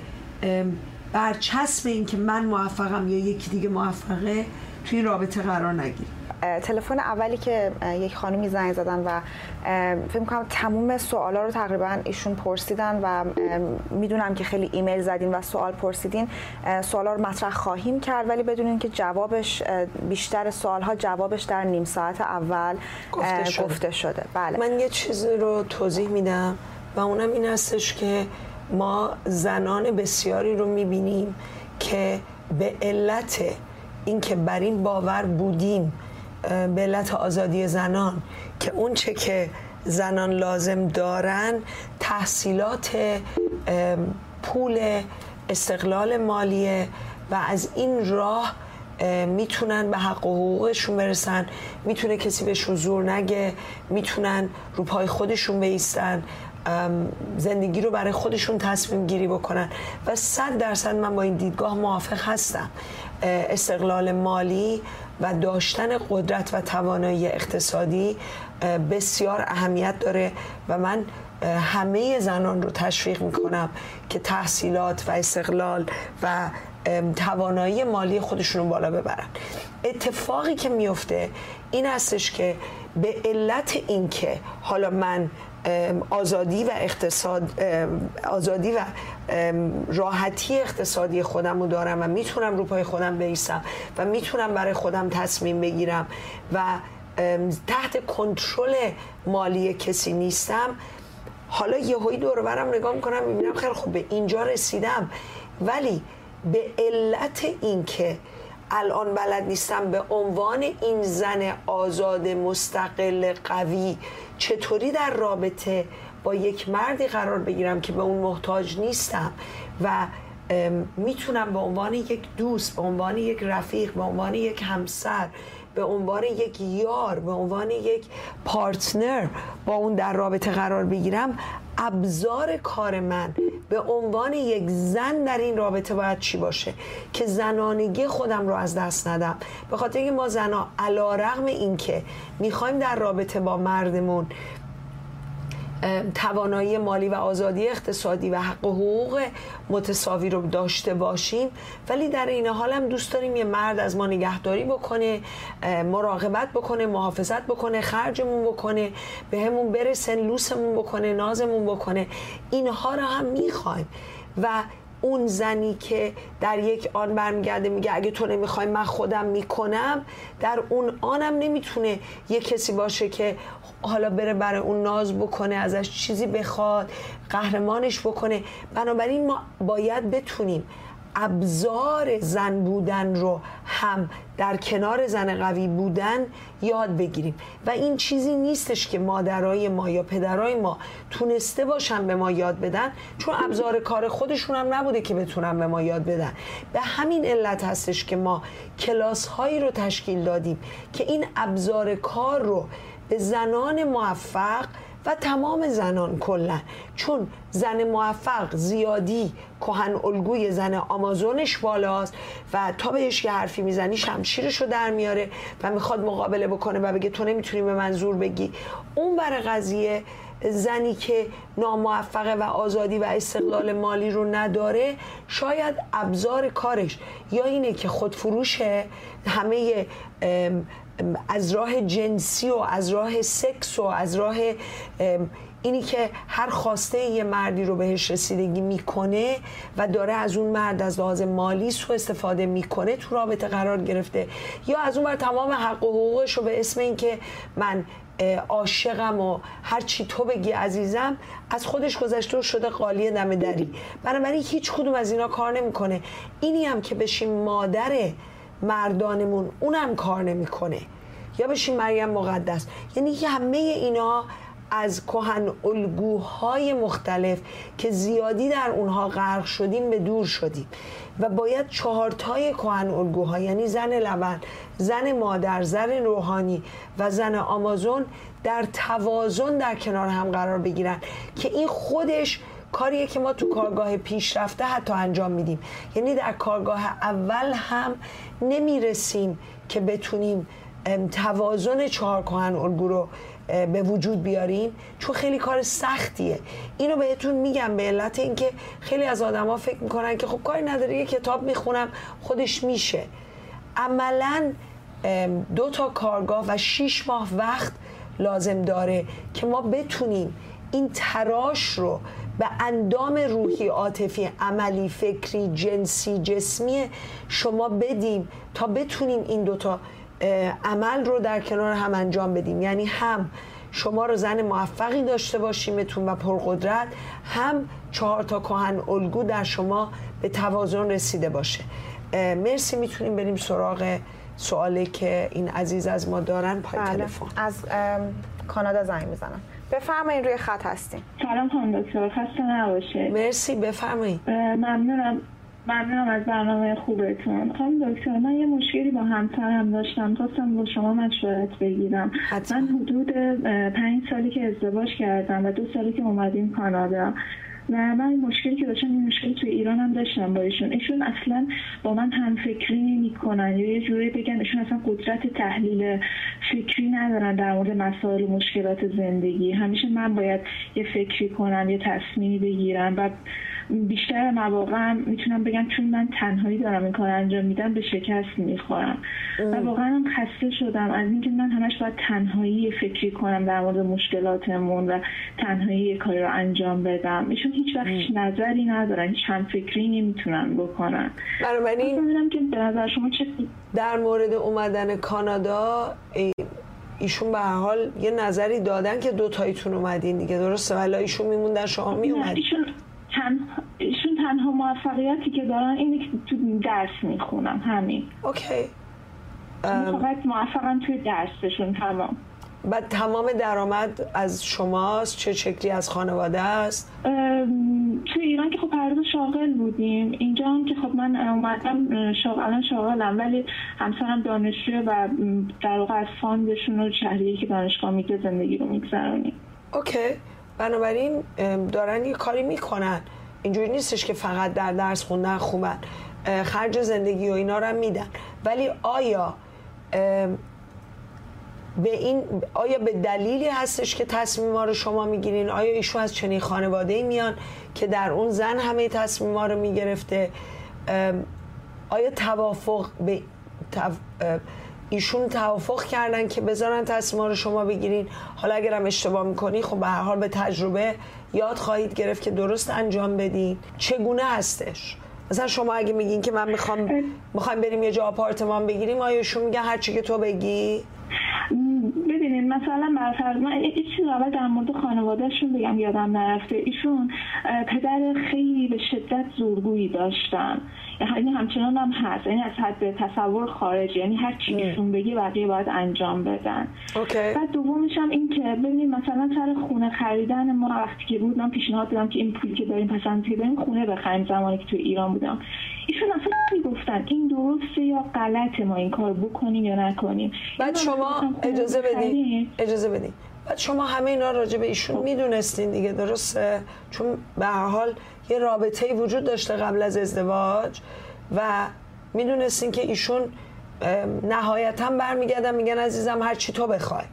برچسب این که من موفقم یا یکی دیگه موفقه توی رابطه قرار نگیریم تلفن اولی که یک خانمی زنگ زدن و فکر کنم تموم سوالا رو تقریبا ایشون پرسیدن و می‌دونم که خیلی ایمیل زدین و سوال پرسیدین سوالا رو مطرح خواهیم کرد ولی بدونین که جوابش بیشتر سوال ها جوابش در نیم ساعت اول گفته شده, گفته شده. بله. من یه چیزی رو توضیح میدم و اونم این هستش که ما زنان بسیاری رو می‌بینیم که به علت اینکه بر این باور بودیم به علت آزادی زنان که اون چه که زنان لازم دارن تحصیلات پول استقلال مالیه و از این راه می‌تونن به حق و حقوقشون برسن. می‌تونه کسی بهشون زور نگه. می‌تونن رو پای خودشون بیستن. زندگی رو برای خودشون تصمیم گیری بکنن. و صد درصد من با این دیدگاه موافق هستم. استقلال مالی و داشتن قدرت و توانایی اقتصادی بسیار اهمیت داره و من همه زنان رو تشویق می‌کنم که تحصیلات و استقلال و توانایی مالی خودشون رو بالا ببرن. اتفاقی که میفته این هستش که به علت اینکه حالا من آزادی و اقتصاد آزادی و راحتی اقتصادی خودم رو دارم و می‌تونم رو پای خودم بیستم و می‌تونم برای خودم تصمیم بگیرم و تحت کنترل مالی کسی نیستم. حالا یه دور برم نگاه می‌کنم می‌بینم خیلی خوب به اینجا رسیدم. ولی به علت اینکه الان بلد نیستم به عنوان این زن آزاد مستقل قوی چطوری در رابطه با یک مردی قرار بگیرم که به اون محتاج نیستم و می‌تونم به عنوان یک دوست به عنوان یک رفیق به عنوان یک همسر به عنوان یک یار به عنوان یک پارتنر با اون در رابطه قرار بگیرم ابزار کار من به عنوان یک زن در این رابطه باید چی باشه؟ که زنانگی خودم رو از دست ندم. به خاطر اینکه ما زنا علا رغم این که می‌خوایم در رابطه با مردمون توانایی مالی و آزادی اقتصادی و حق و حقوق متساوی رو داشته باشیم. ولی در این حال هم دوست داریم یه مرد از ما نگهداری بکنه مراقبت بکنه محافظت بکنه خرجمون بکنه به همون برسن لوسمون بکنه نازمون بکنه. اینها رو هم می‌خوایم. و اون زنی که در یک آن برمیگرده میگه اگه تو نمی‌خوای من خودم می‌کنم در اون آنم نمی‌تونه یه کسی باشه که حالا بره برای اون ناز بکنه ازش چیزی بخواد قهرمانش بکنه. بنابراین ما باید بتونیم ابزار زن بودن رو هم در کنار زن قوی بودن یاد بگیریم. و این چیزی نیستش که مادرای ما یا پدرای ما تونسته باشن به ما یاد بدن چون ابزار کار خودشون هم نبوده که بتونن به ما یاد بدن. به همین علت هستش که ما کلاس هایی رو تشکیل دادیم که این ابزار کار رو به زنان موفق و تمام زنان کلا چون زن موفق زیادی کهن الگوی زن آمازونش بالاست و تا بهش یه حرفی می‌زنی شمشیرش رو در میاره و می‌خواد مقابله بکنه و بگه تو نمی‌تونی به منظور بگی. اون بر قضیه زنی که ناموفقه و آزادی و استقلال مالی رو نداره شاید ابزار کارش یا اینه که خودفروشه همه از راه جنسی و از راه سکس و از راه اینی که هر خواسته یه مردی رو بهش رسیدگی می‌کنه و داره از اون مرد از لحاظ مالی سو استفاده می‌کنه تو رابطه قرار گرفته. یا از اون بر تمام حق و حقوقش رو به اسم اینکه من عاشقم و هر چی تو بگی عزیزم از خودش گذشته و شده قالی دم دری. بنابراین هیچ کدوم از اینا کار نمی‌کنه. اینی هم که بشیم مادر مردانمون اونم کار نمی‌کنه. یا بشین مریم مقدس. یعنی همه اینا از کهن الگوهای مختلف که زیادی در اونها غرق شدیم به دور شدیم. و باید چهارتای کهن الگوها یعنی زن لبن زن مادر زن روحانی و زن آمازون در توازن در کنار هم قرار بگیرن که این خودش کاریه که ما تو کارگاه پیشرفته حتی انجام میدیم. یعنی در کارگاه اول هم نمی‌رسیم که بتونیم توازن چهار کهن الگو رو به وجود بیاریم چون خیلی کار سختیه. اینو بهتون میگم به علت اینکه خیلی از آدما فکر می‌کنن که خب کاری نداره یه کتاب می‌خونم خودش میشه. عملا دو تا کارگاه و شیش ماه وقت لازم داره که ما بتونیم این تراش رو به اندام روحی عاطفی عملی فکری جنسی جسمی شما بدیم تا بتونیم این دوتا عمل رو در کنار هم انجام بدیم. یعنی هم شما رو زن موفقی داشته باشیمتون و پرقدرت هم چهار تا کهن الگو در شما به توازن رسیده باشه. مرسی می‌تونیم بریم سراغ سوالی که این عزیز از ما دارن پای بله. تلفن. از کانادا زنگ می‌زنم. بفرمایید روی خط هستیم. سلام خانم دکتر خسته نباشه مرسی بفرمایید ممنونم ممنونم از برنامه خوبتون. خانم دکتر من یه مشکلی با همسرم داشتم. خواستم با شما مشورت بگیرم. حتما. من حدود پنج سالی که ازدواج کردم و دو سالی که اومدیم کانادا. و من مشکلی که داشتم این مشکلی توی ایران هم داشتم با ایشون. ایشون اصلا با من هم فکری نمی کنن یا یه جوری بگن ایشون اصلا قدرت تحلیل فکری ندارن در مورد مسائل و مشکلات زندگی. همیشه من باید یه فکری کنم یه تصمیمی بگیرم و بیشتر مواقع می‌تونم بگم چون من تنهایی دارم این کار انجام میدم به شکست می‌خورم. و واقعا هم خسته شدم از اینکه من همش باید تنهایی فکری کنم در مورد مشکلاتمون و تنهایی کاری رو انجام بدم. ایشون هیچ وقت نظری ندارن هیچ هم فکری نمی‌تونن بکنن. بنابراین که به نظر شما چه در مورد اومدن کانادا ایشون به حال یه نظری دادن که دو تایتون اومدین دیگه درسته؟ ولی ایشون میموندن شما میومدین تن... ایشون تنها موفقیتی که دارن اینه که تو درس می‌خونم همین. OK. فقط موفقم توی درسشون تمام. و تمام درآمد از شماست؟ چه شکلی از خانواده است؟ توی ایران که خب هر شاغل بودیم. اینجا هم که خب من اومدم شاغل الان شاغلم ولی همسرم دانشجو و در واقع از fund شون و شهریه که دانشگاه میگه زندگی رو میگذرونیم. OK. بنابراین دارن یه کاری می‌کنن. اینجوری نیستش که فقط در درس خوندن خوبن خرج زندگی و اینا رو میدن. ولی آیا به این آیا به دلیلی هستش که تصمیم رو شما می‌گیرین؟ آیا ایشون از چنین خانواده ای میان که در اون زن همه تصمیم رو می‌گرفته؟ آیا توافق به ایشون توافق کردن که بذارن تصمیم رو شما بگیرین. حالا اگرم اشتباه می‌کنی خب به هر حال به تجربه یاد خواهید گرفت که درست انجام بدین. چگونه هستش؟ مثلا شما اگه میگین که من می‌خوام می‌خوایم بریم یه جا آپارتمان بگیریم آیا ایشون میگن هر چی که تو بگی؟ ببینید مثلا برفرض من یه چیز اول در مورد خانوادهشون بگم یادم نرفته. ایشون پدر خیلی به شدت زورگویی داشتن. یعنی همچنان هم هست. یعنی از حد تصور خارج. یعنی هر چی ایشون بگی بقیه باید انجام بدن. اوکی. بعد دومش هم این که ببینید مثلا سر خونه خریدن ما وقتی که بود من پیشنهاد دادم که این پول که داریم پسند که داریم خونه بخریم زمانی که تو ایران بودم. ایشون اصلا گفتن؟ این درسته یا غلطه ما این کار بکنیم یا نکنیم؟ بعد شما اجازه بدین اجازه بدین بعد شما همه اینا راجع به ایشون می‌دونستین دیگه درسته؟ چون به هر حال یه رابطه وجود داشته قبل از ازدواج و می‌دونستین که ایشون نهایتا برمیگردن میگن عزیزم هر چی تو بخوای.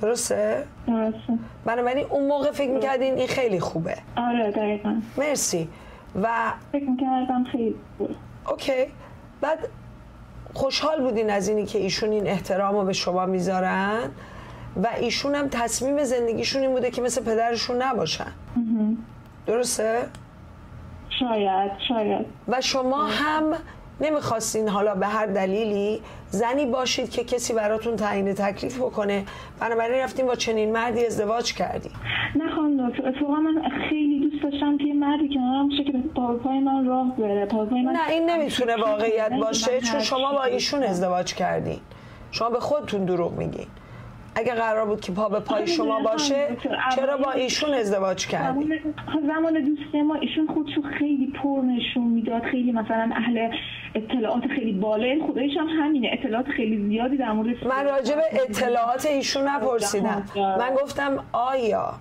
درسته؟ درسته. بنابراین اون موقع فکر می‌کردین این خیلی خوبه. آره دقیقا. مرسی. و فکر می‌کردم خیلی اوکی. بعد خوشحال بودین از اینی که ایشون این احترام رو به شما می‌ذارن و ایشون هم تصمیم زندگیشون این بوده که مثل پدرشون نباشن. درسته؟ شاید شاید. و شما هم نمی‌خواستین حالا به هر دلیلی زنی باشید که کسی براتون تعیین تکلیف بکنه. بنابراین رفتیم با چنین مردی ازدواج کردی. نه خانم دکتر اتفاقا من خیلی دوست داشتم که مردی کنارم باشه که پای پای من راه بره. پای من نه این نمی‌تونه واقعیت باشه چون شما با ایشون ازدواج کردین. شما به خودتون دروغ میگین. اگه قرار بود که پا به پای شما باشه چرا با ایشون ازدواج کردی؟ زمان دوست ما ایشون خودشو خیلی پر نشون می‌داد خیلی مثلا اهل اطلاعات خیلی بالا خودش هم همینه اطلاعات خیلی زیادی در مورد من راجع به اطلاعات ایشون نپرسیدم. من گفتم آیا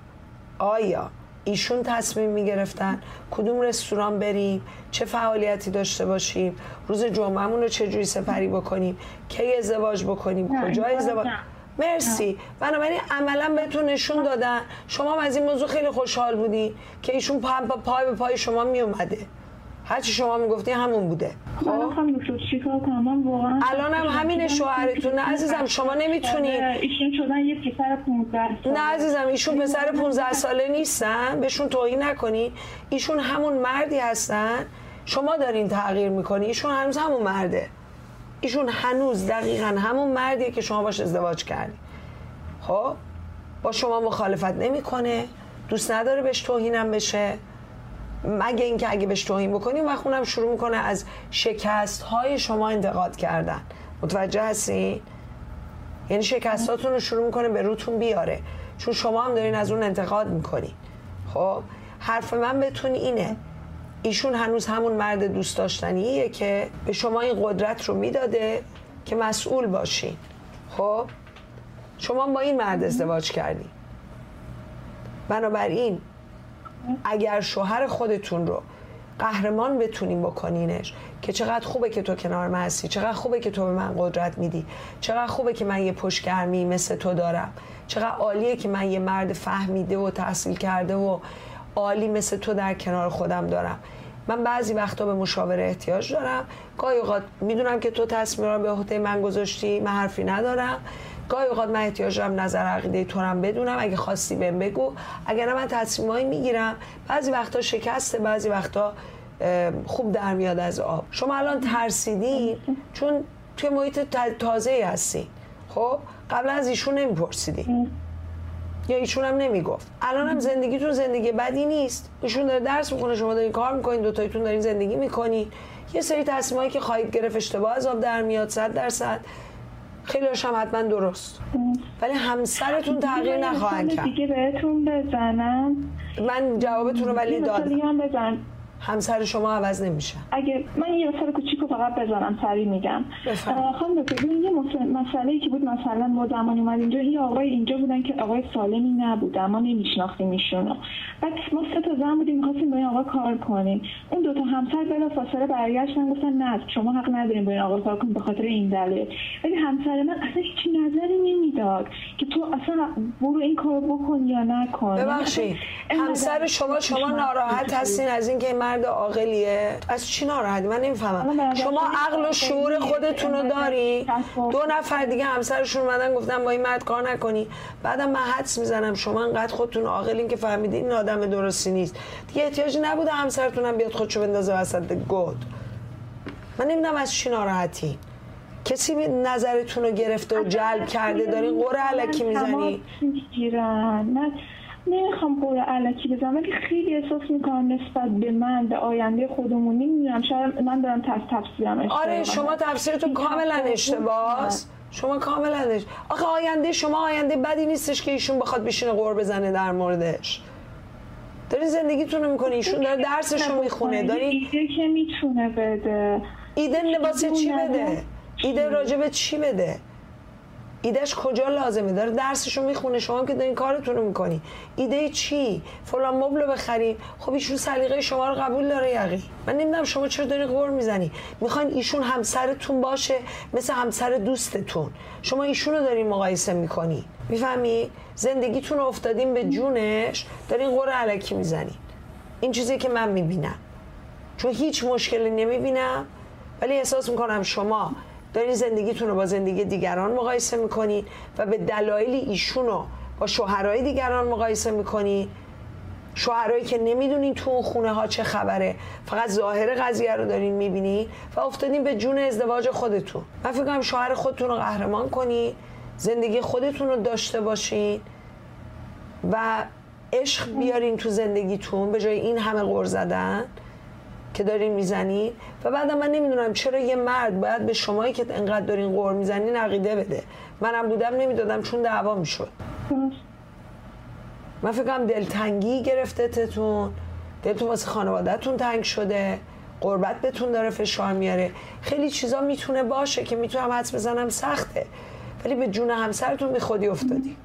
آیا ایشون تصمیم می‌گرفتن کدوم رستوران بریم چه فعالیتی داشته باشیم روز جمعهمون رو چجوری سپری بکنیم کی ازدواج بکنیم کجا ازدواج مرسی. بنابراین عملا بهتون نشون دادن شما از این موضوع خیلی خوشحال بودی که ایشون پای پای به پای شما می اومده هرچی شما می‌گفتی همون بوده. خب الان هم همین شوهرتون نه عزیزم شما نمی‌تونی ایشون شدن یه پسر 15 نه عزیزم ایشون پسر 15 ساله نیستن. بهشون توهین نکنی. ایشون همون مردی هستن. شما دارین تغییر می‌کنی. ایشون هنوز همون مرده. ایشون هنوز دقیقا همون مردیه که شما باش ازدواج کردی. خب؟ با شما مخالفت نمی‌کنه. دوست نداره بهش توهینم بشه. مگه اینکه اگه بهش توهین بکنیم و خونم شروع می‌کنه از شکست های شما انتقاد کردن. متوجه هستین؟ یعنی شکستاتون رو شروع می‌کنه به روتون بیاره. چون شما هم دارین از اون انتقاد می‌کنین. خب؟ حرف من بهتون اینه. ایشون هنوز همون مرد دوست داشتنیه که به شما این قدرت رو می‌داده که مسئول باشین. خب؟ شما با این مرد ازدواج کردی بنابراین اگر شوهر خودتون رو قهرمان بتونیم بکنینش که چقدر خوبه که تو کنار من هستی چقدر خوبه که تو به من قدرت میدی چقدر خوبه که من یه پشتگرمی مثل تو دارم چقدر عالیه که من یه مرد فهمیده و تحصیل کرده و عالی مثل تو در کنار خودم دارم. من بعضی وقتا به مشاوره احتیاج دارم. گاهی اوقات می‌دونم که تو تصمیم رو به عهده من گذاشتی من حرفی ندارم. گاهی اوقات من احتیاج دارم نظر عقیده تو هم بدونم. اگه خواستی بهم بگو. اگر من تصمیمایی می‌گیرم. بعضی وقتا شکسته بعضی وقتا خوب در میاد از آب. شما الان ترسیدین چون توی محیط تازه هستی. خب قبل از ایشون نمیپرسیدین یا ایشون هم نمی‌گفت. الان هم زندگیتون زندگی بدی نیست. ایشون داره درس می‌کنه شما دارین کار می‌کنین دوتایتون دارین زندگی می‌کنین. یه سری تصمیمایی که خواهید گرفت اشتباه از آب در میاد صد درصد. خیلی هم حتما درست. ولی همسرتون تغییر نخواهند کرد. دیگه بهتون بزنم. من جوابتون رو ولی دادم. بزن. همسر شما عوض نمیشه. اگه من یه مثال کوچیکو فقط بزنم سریع میگم. خانم دکتر یه مسئله که بود مثلا ما زمانی اومد اینجا این آقای اینجا بودن که آقای سالمی نبودن ما نمیشناختیم ایشونو. بعد ما سه تا زن بودیم می‌خواستیم با این آقا کار کنیم. اون دو تا همسر بلا فاصله برگشتن گفتن نه شما حق نداریم با این آقا کار کنیم به خاطر این دلیل. ولی همسر من اصلا هیچ نظری نمی‌داد که تو اصلا برو این کارو بکن یا نکن. ببخشید. همسر شما شما ناراحت هستین از اینکه مرد عاقلیه. از چی ناراحتی؟ من نمی‌فهمم. شما عقل و شعور خودتون رو داری؟ دو نفر دیگه همسرشون اومدن گفتن با این مرد کار نکنی. بعدم من حدس می‌زنم شما انقدر خودتون عاقلین که فهمیدین این آدم درستی نیست. دیگه احتیاجی نبوده همسرتون هم بیاد خودشو بندازه وسط گود. من نمی‌دونم از چی ناراحتی. کسی نظرتون رو گرفته و جلب کرده؟ دارین قره علکی می‌زنی؟ نمی‌خوام قول علکی بزنم ولی خیلی احساس می‌کنم نسبت به من به آینده خودمون نمی‌دونم شاید من دارم تفس تفسیرم آره شما تفسیرتون کاملا اشتباه شما کاملا آخه آینده شما آینده بدی نیستش که ایشون بخواد بشینه قور بزنه در موردش. داری زندگیتون رو می‌کنی ایشون داره درسش رو می‌خونه. داری ایده که می‌تونه بده. ایده لباس چی بده؟ ایده راجبه چی بده؟ ایدهش کجا لازمه؟ داره درسشو می‌خونه. شما که دارین کارتون رو می‌کنی. ایده چی؟ فلان مبل بخریم خب ایشون سلیقه شما رو قبول داره یقی من نمی‌دونم شما چرا داری قور می‌زنی. می‌خواین ایشون همسرتون باشه مثل همسر دوستتون. شما ایشون رو دارین مقایسه می‌کنی. می‌فهمی؟ زندگیتون رو افتادین به جونش دارین قور علکی می‌زنی. این چیزی که من می‌بینم. چون هیچ مشکلی نمی‌بینم. ولی احساس می‌کنم شما دارین زندگیتون رو با زندگی دیگران مقایسه می‌کنین و به دلایل ایشون رو با شوهرای دیگران مقایسه می‌کنین شوهرایی که نمی‌دونین تو اون خونه ها چه خبره فقط ظاهر قضیه رو دارین می‌بینین و افتادین به جون ازدواج خودتون. من فکر کنم شوهر خودتون رو قهرمان کنین زندگی خودتون رو داشته باشین و عشق بیارین تو زندگیتون به جای این همه غر زدن. که دارین می‌زنین و بعد من نمی‌دونم چرا یه مرد باید به شمایی که انقدر دارین قور می‌زنین عقیده بده. منم بودم نمی‌دادم چون دعوا می‌شد. من فکرم دلتنگی گرفته تتون. دلتون واسه خانوادهتون تنگ شده. قربت بهتون داره فشار میاره. خیلی چیزا می‌تونه باشه که می‌تونم حدس بزنم سخته. ولی به جون همسرتون به خودی افتادی.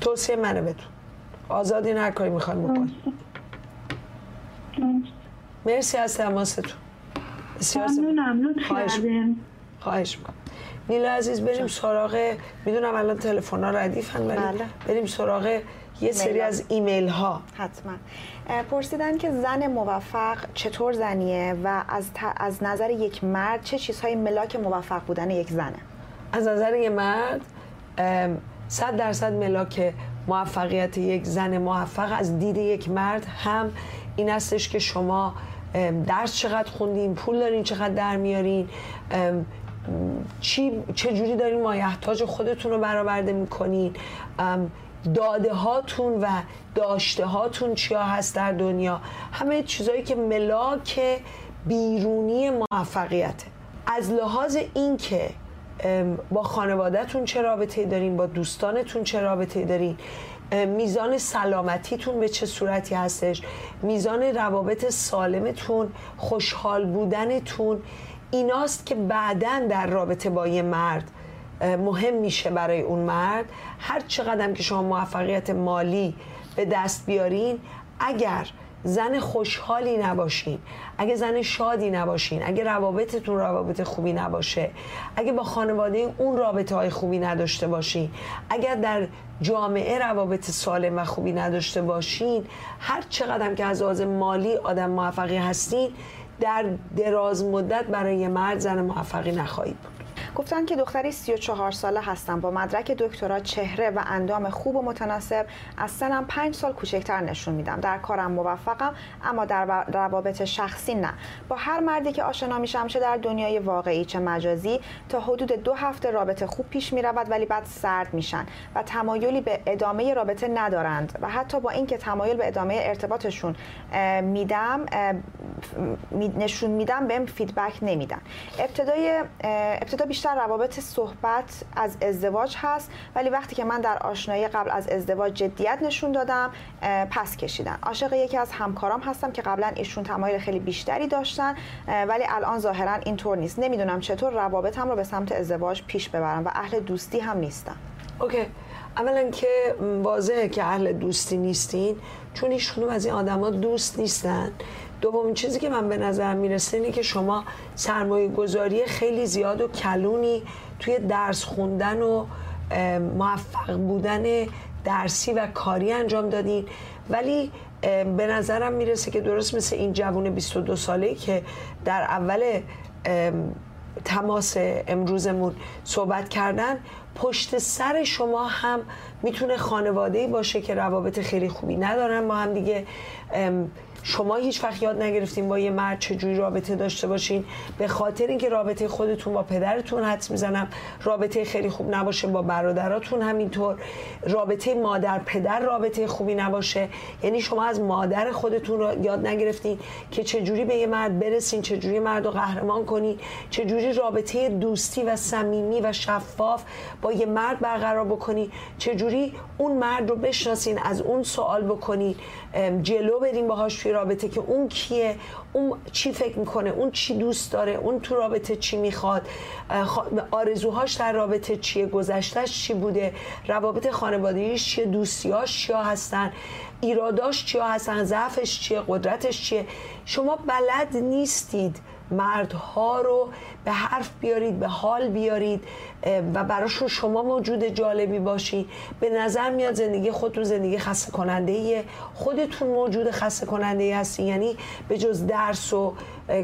توصیه منه بهتون. آزادی هر کاری می‌خوایم بکنیم. مرسی از تماستون. بسیار ممنونم خواهش خواهش می‌کنم. نیلا عزیز بریم سراغ می‌دونم الان تلفن ها ردیفن ولی بله. بریم سراغ یه سری از ایمیل ها حتما پرسیدن که زن موفق چطور زنیه و از, از نظر یک مرد چه چیزهای ملاک موفق بودن یک زنه؟ از نظر یک مرد صد درصد ملاک موفقیت یک زن موفق از دید یک مرد هم این استش که شما درس چقدر خوندین پول دارین چقدر در میارین چی چجوری دارین مایحتاج خودتون رو برآورده می‌کنین؟ داده هاتون و داشته هاتون چیا هست در دنیا؟ همه چیزهایی که ملاک بیرونی موفقیته. از لحاظ اینکه با خانوادهتون چه رابطه دارین با دوستانتون چه رابطه دارین میزان سلامتیتون به چه صورتی هستش؟ میزان روابط سالمتون خوشحال بودنتون ایناست که بعدا در رابطه با یه مرد مهم میشه برای اون مرد. هر چقدر که شما موفقیت مالی به دست بیارین اگر زن خوشحالی نباشین. اگه زن شادی نباشین اگه روابطتون روابط خوبی نباشه اگه با خانواده اون رابطه های خوبی نداشته باشین اگر در جامعه روابط سالم و خوبی نداشته باشین هر چقدر که از آز مالی آدم موفقی هستین در دراز مدت برای مرد زن موفقی نخواهید بود. گفتن که دختری 34 ساله هستم با مدرک دکترا چهره و اندام خوب و متناسب از سنم 5 سال کوچکتر نشون میدم. در کارم موفقم اما در روابط شخصی نه. با هر مردی که آشنا میشم چه در دنیای واقعی چه مجازی تا حدود دو هفته رابطه خوب پیش می‌رود ولی بعد سرد میشن و تمایلی به ادامه رابطه ندارند و حتی با اینکه تمایل به ادامه ارتباطشون میدم نشون میدم بهم فیدبک نمیدن. ابتدای ابتدا روابط صحبت از ازدواج هست ولی وقتی که من در آشنایی قبل از ازدواج جدیت نشون دادم پس کشیدن. عاشق یکی از همکارام هستم که قبلا ایشون تمایل خیلی بیشتری داشتن ولی الان ظاهرا اینطور نیست. نمی‌دونم چطور روابطم رو به سمت ازدواج پیش ببرم و اهل دوستی هم نیستم اوکی. اولا که واضحه که اهل دوستی نیستین چون ایشون از این آدما دوست نیستن. دومین چیزی که من به نظر می‌رسه اینه که شما سرمایه گذاری خیلی زیاد و کلونی توی درس خوندن و موفق بودن درسی و کاری انجام دادین. ولی به نظرم می‌رسه که درست مثل این جوون 22 ساله که در اول تماس امروزمون صحبت کردن پشت سر شما هم می‌تونه خانواده باشه که روابط خیلی خوبی ندارن. با هم دیگه شما هیچ وقت یاد نگرفتین با یه مرد چجوری رابطه داشته باشین؟ به خاطر اینکه رابطه خودتون با پدرتون حدس می‌زنم. رابطه خیلی خوب نباشه با برادراتون همینطور. رابطه مادر پدر رابطه خوبی نباشه. یعنی شما از مادر خودتون رو یاد نگرفتین که چجوری به یه مرد برسین چجوری مرد رو قهرمان کنین چجوری رابطه دوستی و صمیمی و شفاف با یه مرد برقرار بکنین چجوری اون مرد رو بشناسین از اون سوال بکنین. جلو بریم باهاش توی رابطه که اون کیه اون چی فکر می‌کنه اون چی دوست داره اون تو رابطه چی می‌خواد. آرزوهاش در رابطه چیه گذشتهش چی بوده روابط خانوادگیش چیه دوستیاش چیا هستن ایراداش چیا هستن ضعفش چیه قدرتش چیه. شما بلد نیستید مردها رو به حرف بیارید به حال بیارید و براشون شما موجود جالبی باشی. به نظر میاد زندگی خودتون زندگی خسته کننده ایه خودتون موجود خسته کننده ای هستی یعنی به جز درس و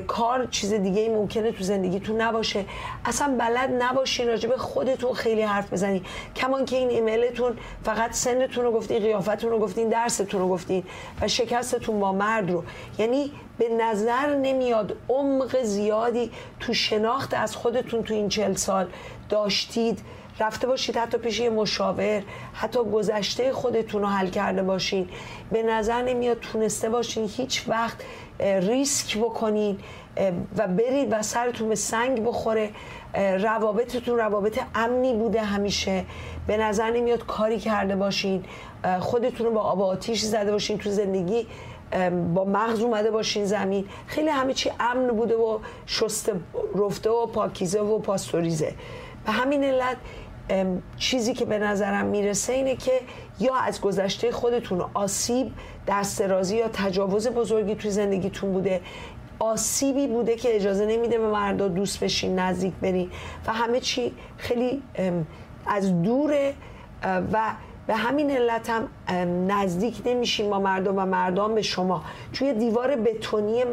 کار چیز دیگه ای ممکنه تو زندگیتون نباشه. اصلا بلد نباشین راجع خودتون خیلی حرف بزنی کمان که این ایمیلتون فقط سنتون رو گفتین قیافتون رو گفتین درستون رو گفتین و شکستتون با مرد رو. یعنی به نظر نمیاد عمق زیادی تو شناخت از خودتون تو این چل سال داشتید. رفته باشید حتی پیش یه مشاور حتی گذشته خودتون رو حل کرده باشین. به نظر نمیاد تونسته باشین هیچ وقت ریسک بکنین و برید و سرتون به سنگ بخوره. روابطتون روابط امنی بوده همیشه. به نظر نمیاد کاری کرده باشین. خودتون رو با آب آتیش زده باشین تو زندگی. با مغز اومده باشین زمین. خیلی همه چی امن بوده و شسته رفته و پاکیزه و پاستوریزه. به همین علت چیزی که به نظرم می‌رسه اینه که یا از گذشته خودتون آسیب دسترازی یا تجاوز بزرگی توی زندگیتون بوده. آسیبی بوده که اجازه نمیده به مردا دوست بشین نزدیک برین. و همه چی خیلی از دوره و به همین علت هم نزدیک نمیشین با مردم و مردم به شما. توی دیوار بتونی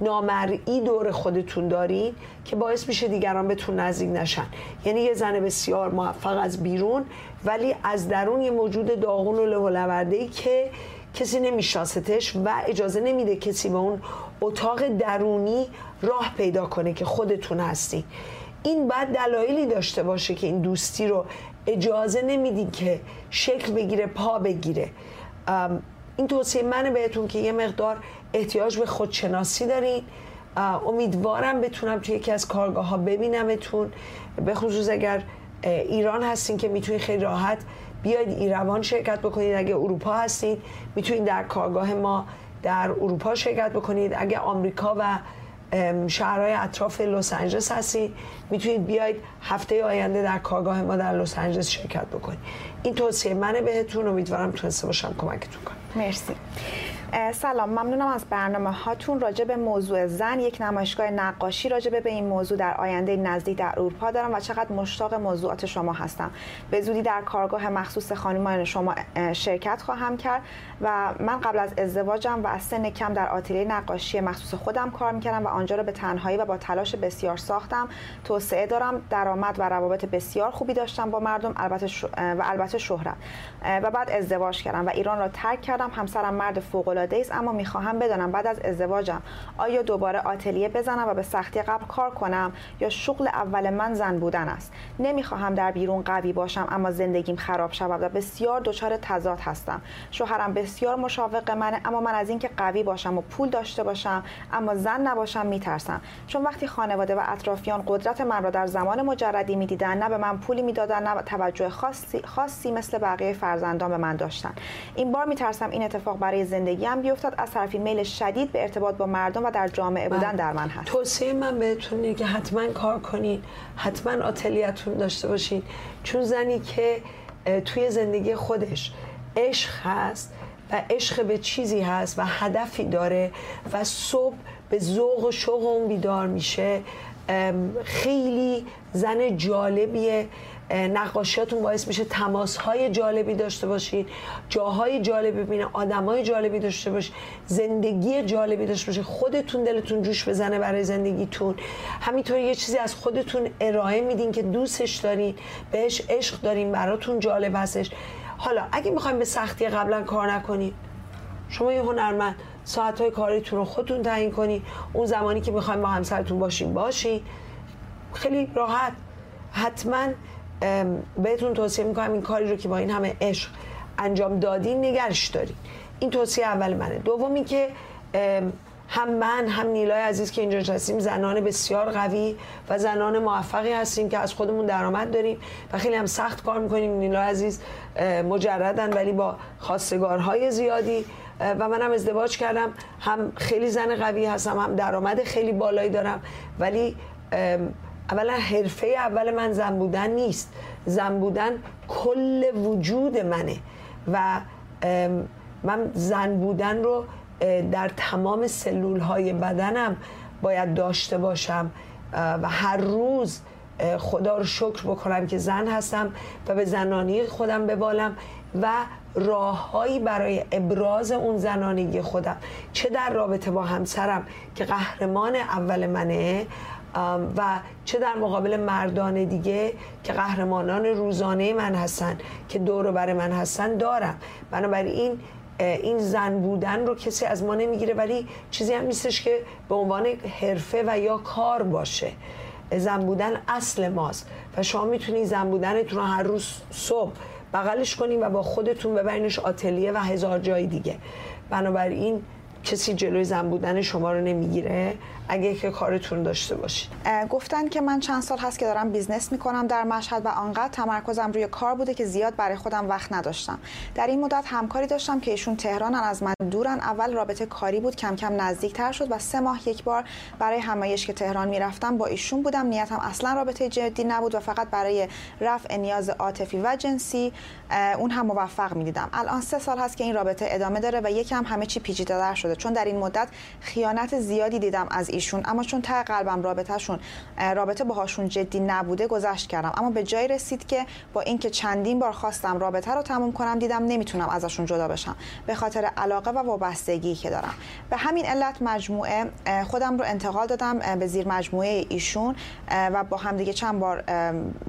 نامرئی دور خودتون دارین که باعث میشه دیگران بهتون نزدیک نشن. یعنی یه زن بسیار موفق از بیرون ولی از درون یه موجود داغون و له که کسی نمیشناستش و اجازه نمیده کسی به اون اتاق درونی راه پیدا کنه که خودتون هستی. این بعد دلایلی داشته باشه که این دوستی رو اجازه نمیدین که شکل بگیره پا بگیره. این توصیه من بهتون که یه مقدار احتیاج به خودشناسی دارین. امیدوارم بتونم توی یکی از کارگاه ها ببینمتون. به خصوص اگر ایران هستین که می‌تونید خیلی راحت بیاید ایروان شرکت بکنید. اگه اروپا هستید می‌تونید در کارگاه ما در اروپا شرکت بکنید. اگه آمریکا و شهرهای اطراف لس آنجلس هستید می‌تونید بیاید هفته آینده در کارگاه ما در لس آنجلس شرکت بکنید. این توصیه منه بهتون. امیدوارم تونسته باشم کمکتون کنم. مرسی. سلام ممنونم از برنامه هاتون. راجع به موضوع زن یک نمایشگاه نقاشی راجع به این موضوع در آینده نزدیک در اروپا دارم و چقدر مشتاق موضوعات شما هستم. به زودی در کارگاه مخصوص خانمان شما شرکت خواهم کرد و من قبل از ازدواجم و از سن کم در آتلیه نقاشی مخصوص خودم کار می‌کردم و آنجا رو به تنهایی و با تلاش بسیار ساختم. توسعه دارم درآمد و روابط بسیار خوبی داشتم با مردم البته و البته شهرت. و بعد ازدواج کردم و ایران را ترک کردم. همسرم مرد فوق العاده است اما می‌خواهم بدانم بعد از ازدواجم آیا دوباره آتلیه بزنم و به سختی قبل کار کنم یا شغل اول من زن بودن است؟ نمی‌خواهم در بیرون قوی باشم اما زندگیم خراب شود و بسیار دچار تضاد هستم. شوهرم بسیار مشاوق منه اما من از اینکه قوی باشم و پول داشته باشم اما زن نباشم میترسم. چون وقتی خانواده و اطرافیان قدرت من را در زمان مجردی می‌دیدن نه به من پولی می‌دادن نه توجه خاصی, خاصی مثل بقیه فرزندان به من داشتن. این بار میترسم این اتفاق برای زندگیم بیفتد از طرفی میل شدید به ارتباط با مردم و در جامعه بودن در من هست. توصیه من بهتون اینه که حتما کار کنین. حتما آتلیتون داشته باشین. چون زنی که توی زندگی خودش عشق هست و عشق به چیزی هست و هدفی داره و صبح به ذوق و شوق اون بیدار میشه خیلی زن جالبیه. نقاشیاتون باعث میشه تماس های جالبی داشته باشید جاهای جالبی ببینه آدمای جالبی داشته باشید زندگی جالبی داشته باشید خودتون دلتون جوش بزنه برای زندگیتون. همینطور یه چیزی از خودتون ارائه میدین که دوستش دارین بهش عشق دارین براتون جالب هستش. حالا اگه می‌خوایم به سختی قبلا کار نکنید شما یه هنرمند ساعت های کاریتون رو خودتون تعیین کنید اون زمانی که می‌خوایم با همسرتون باشین باشین. خیلی راحت. حتما بهتون توصیه می‌کنم این کاری رو که با این همه عشق انجام دادین نگرش دارین. این توصیه اول منه. دومی که هم من هم نیلای عزیز که اینجا نشستیم زنان بسیار قوی و زنان موفقی هستیم که از خودمون درآمد داریم و خیلی هم سخت کار می‌کنیم. نیلای عزیز مجردن ولی با خواستگارهای زیادی. و منم ازدواج کردم. هم خیلی زن قوی هستم هم درآمد خیلی بالایی دارم. ولی اولا حرفه اول من زن بودن نیست. زن بودن کل وجود منه. و من زن بودن رو در تمام سلول های بدنم باید داشته باشم. و هر روز خدا رو شکر بکنم که زن هستم و به زنانی خودم ببالم و راههایی برای ابراز اون زنانگی خودم. چه در رابطه با همسرم که قهرمان اول منه و چه در مقابل مردان دیگه که قهرمانان روزانه من هستن که دور بر من هستن دارم. بنابراین این زن بودن رو کسی از ما نمی‌گیره ولی چیزی هم نیستش که به عنوان حرفه و یا کار باشه. زن بودن اصل ماست و شما می‌تونید زن بودنتون رو هر روز صبح بغلش کنین و با خودتون ببرینش آتلیه و هزار جای دیگه. بنابراین کسی جلوی زن بودن شما رو نمی‌گیره. اگه که کارتون داشته باشید. گفتن که من چند سال هست که دارم business می‌کنم در مشهد و آنقدر تمرکزم روی کار بوده که زیاد برای خودم وقت نداشتم. در این مدت همکاری داشتم که ایشون تهرانن از من دورن. اول رابطه کاری بود کم کم نزدیکتر شد و سه ماه یک بار برای همایش که تهران می‌رفتم با ایشون بودم. نیتم اصلا رابطه جدی نبود و فقط برای رفع نیاز عاطفی و جنسی اون هم موفق می‌دیدم. الان سه سال هست که این رابطه ادامه داره و یکم همه چی پیچیده‌تر شده. چون در این مدت خیانت زیادی دیدم از ایشون. اما چون ته قلبم رابطهشون رابطه باهاشون جدی نبوده گذشت کردم. اما به جای رسید که با اینکه چندین بار خواستم رابطه رو تموم کنم دیدم نمی‌تونم ازشون جدا بشم. به خاطر علاقه و وابستگی که دارم. به همین علت مجموعه خودم رو انتقال دادم به زیر مجموعه ایشون و با هم دیگه چند بار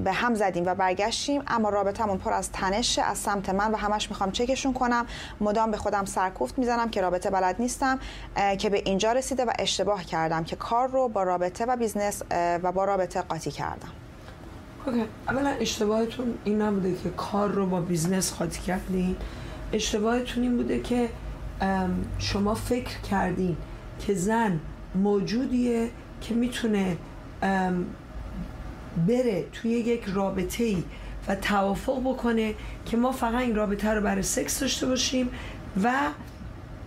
به هم زدیم و برگشتیم. اما رابطمون پر از تنش از سمت من و همش می‌خوام چکشون کنم. مدام به خودم سرکوفت می‌زنم که رابطه بلد نیستم که به اینجا رسیده و اشتباه کردم. که کار رو با رابطه و business و با رابطه قاطی کردم. OK. اولا اشتباهتون این نبوده که کار رو با business قاطی کردین. اشتباهتون این بوده که شما فکر کردین که زن موجودیه که می‌تونه بره توی یک رابطه ای و توافق بکنه که ما فقط این رابطه رو برای سکس داشته باشیم و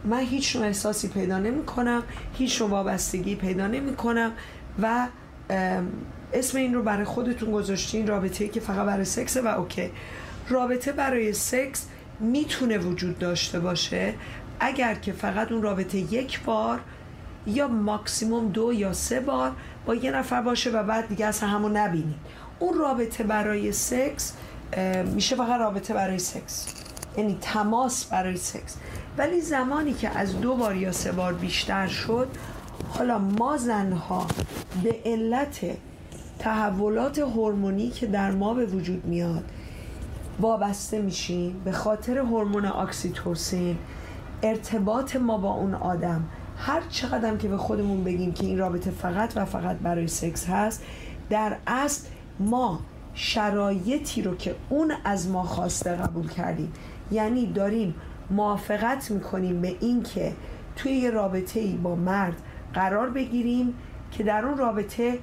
من هیچ نوع احساسی پیدا نمی کنم هیچ نوع وابستگی پیدا نمی کنم و اسم این رو برای خودتون گذاشتین رابطه ای که فقط برای سکسه و اوکی. رابطه برای سکس می‌تونه وجود داشته باشه اگر که فقط اون رابطه یک بار یا ماکسیموم دو یا سه بار با یه نفر باشه و بعد دیگه اصلا همون نبینید. اون رابطه برای سکس میشه فقط رابطه برای سکس. یعنی تماس برای سکس. ولی زمانی که از دو بار یا سه بار بیشتر شد حالا ما زنها به علت تحولات هورمونی که در ما به وجود میاد وابسته میشیم به خاطر هورمون اکسیتوسین. ارتباط ما با اون آدم هر چقدر که به خودمون بگیم که این رابطه فقط و فقط برای سکس هست در اصل ما شرایطی رو که اون از ما خواسته قبول کردیم یعنی داریم موافقت می‌کنیم به این که توی یه رابطه ای با مرد قرار بگیریم که در اون رابطه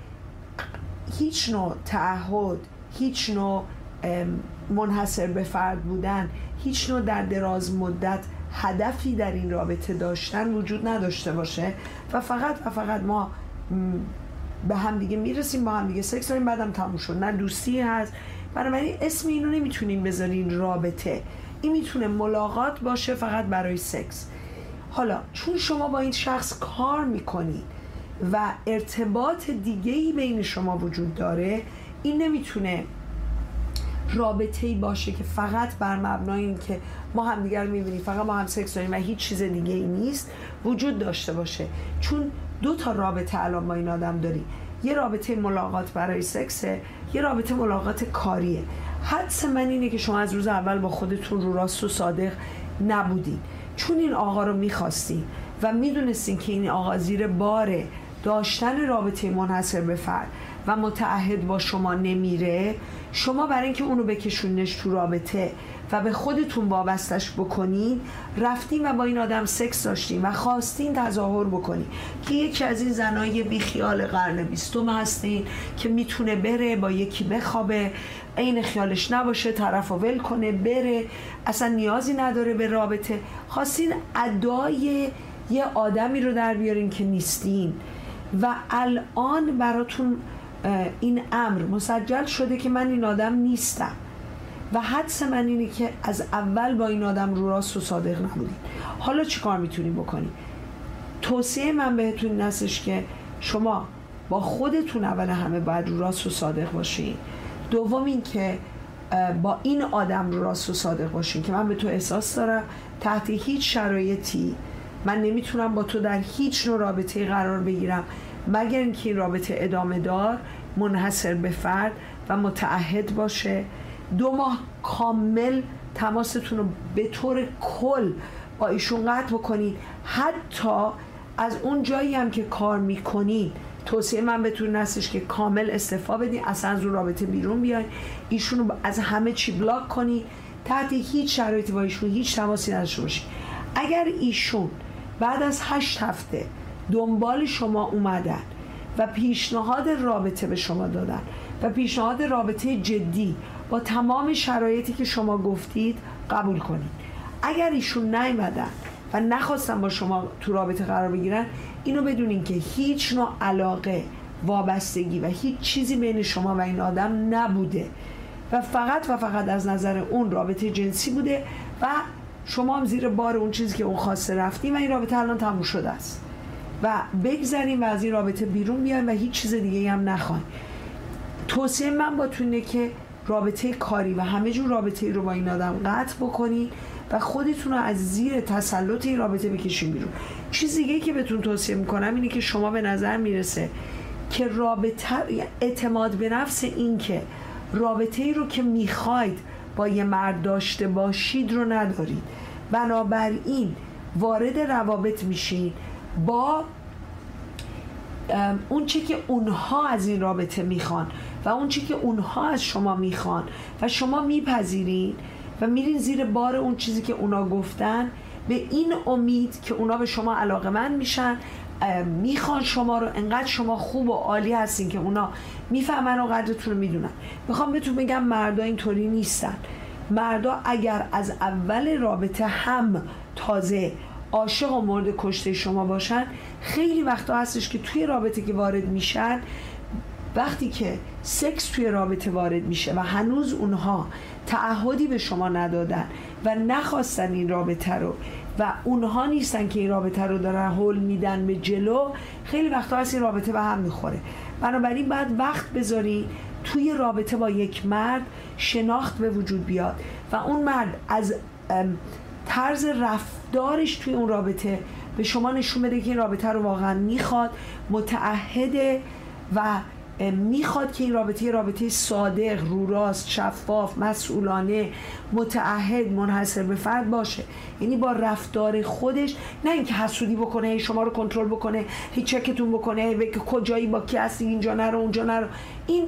هیچ نوع تعهد هیچ نوع منحصر به فرد بودن هیچ نوع در دراز مدت هدفی در این رابطه داشتن وجود نداشته باشه و فقط و فقط ما به هم دیگه می‌رسیم با هم دیگه سکس داریم بعدم تموم شد. نه دوستی هست. بنابراین اسم اینو نمی‌تونیم بذارین رابطه. این می‌تونه ملاقات باشه فقط برای سکس. حالا چون شما با این شخص کار می‌کنید و ارتباط دیگه ای بین شما وجود داره این نمی‌تونه رابطه ای باشه که فقط بر مبنای این که ما هم دیگر می‌بینیم فقط ما هم سکس داریم و هیچ چیز دیگه ای نیست وجود داشته باشه. چون دو تا رابطه الان با این آدم داری. یه رابطه ملاقات برای سکسه یه رابطه ملاقات کاریه. حدس من اینه که شما از روز اول با خودتون رو راست و صادق نبودین. چون این آقا رو می‌خواستین و می‌دونستین که این آقا زیر بار داشتن رابطه منحصر به فرد و متعهد با شما نمیره شما برای اینکه اونو بکشونش تو رابطه و به خودتون وابستش بکنین رفتین و با این آدم سکس داشتین و خواستین تظاهر بکنین که یکی از این زنای بیخیال قرن بیستم هستین که می‌تونه بره با یکی بخوابه عین خیالش نباشه طرف ول کنه بره. اصلا نیازی نداره به رابطه. خواستین ادای یه آدمی رو در بیارین که نیستین. و الان براتون این امر مسجل شده که من این آدم نیستم. و حدس من اینه که از اول با این آدم رو راست و صادق نبودین. حالا چیکار می‌تونی بکنی توصیه من بهتون این هستش که شما با خودتون اول همه باید رو راست و صادق باشین. دوم این که با این آدم رو راست و صادق باشین که من به تو احساس دارم تحت هیچ شرایطی من نمی‌تونم با تو در هیچ نوع رابطه قرار بگیرم مگر اینکه این رابطه ادامه دار منحصر به فرد و متعهد باشه. دو ماه کامل تماستون رو به طور کل با ایشون قطع بکنید حتی از اون جایی هم که کار می‌کنید توصیه من بهتون هستش که کامل استفا بدین اصلا از اون رابطه بیرون بیاین ایشون رو از همه چی بلاک کنید تحت هیچ شرایطی با ایشون هیچ تماسی نداشته باشید اگر ایشون بعد از هشت هفته دنبال شما اومدن و پیشنهاد رابطه به شما دادن و پیشنهاد رابطه جدی با تمام شرایطی که شما گفتید قبول کنید. اگر ایشون نیومدن و نخواستن با شما تو رابطه قرار بگیرن اینو بدونین که هیچ نوع علاقه وابستگی و هیچ چیزی بین شما و این آدم نبوده. و فقط و فقط از نظر اون رابطه جنسی بوده و شما هم زیر بار اون چیزی که اون خواسته رفتیم و این رابطه الان تموم شده است. و بگذاریم و از این رابطه بیرون بیایم و هیچ چیز دیگه هم نخواهیم توصیه من با تونه که رابطه کاری و همه جور رابطه رو با این آدم قطع بکنید و خودتون رو از زیر تسلط این رابطه بکشین بیرون. چیز دیگه که بهتون توصیه می‌کنم اینه که شما به نظر می‌رسه که رابطه اعتماد به نفس این که رابطه ای رو که می‌خواید با یه مرد داشته باشید رو ندارید. بنابراین وارد روابط میشین با اون چی که اونها از این رابطه می‌خوان و اون چی که اونها از شما می‌خوان و شما میپذیرین و میرین زیر بار اون چیزی که اونا گفتن. به این امید که اونا به شما علاقه من میشن می‌خوان شما رو انقدر شما خوب و عالی هستین که اونا می‌فهمن و قدرتون رو می‌دونن. می‌خوام بهتون بگم مردا اینطوری نیستن. مردا اگر از اول رابطه هم تازه عاشق و مورد کشته شما باشن خیلی وقتا هستش که توی رابطه که وارد میشن وقتی که سکس توی رابطه وارد میشه و هنوز اونها تعهدی به شما ندادن و نخواستن این رابطه رو. و اونها نیستن که این رابطه رو دارن حل میدن به جلو. خیلی وقتا هست این رابطه به هم می‌خوره. بنابراین باید وقت بذاری توی رابطه با یک مرد شناخت به وجود بیاد. و اون مرد از طرز رفتارش توی اون رابطه به شما نشون بده که این رابطه رو واقعا می‌خواد متعهده و می‌خواد که این رابطه رابطه صادق رو راست شفاف مسئولانه متعهد منحصر به فرد باشه. یعنی با رفتار خودش نه اینکه حسودی بکنه شما رو کنترل بکنه هیچ چکتون بکنه که کجایی با کی هستی اینجا نرو اونجا نرو. این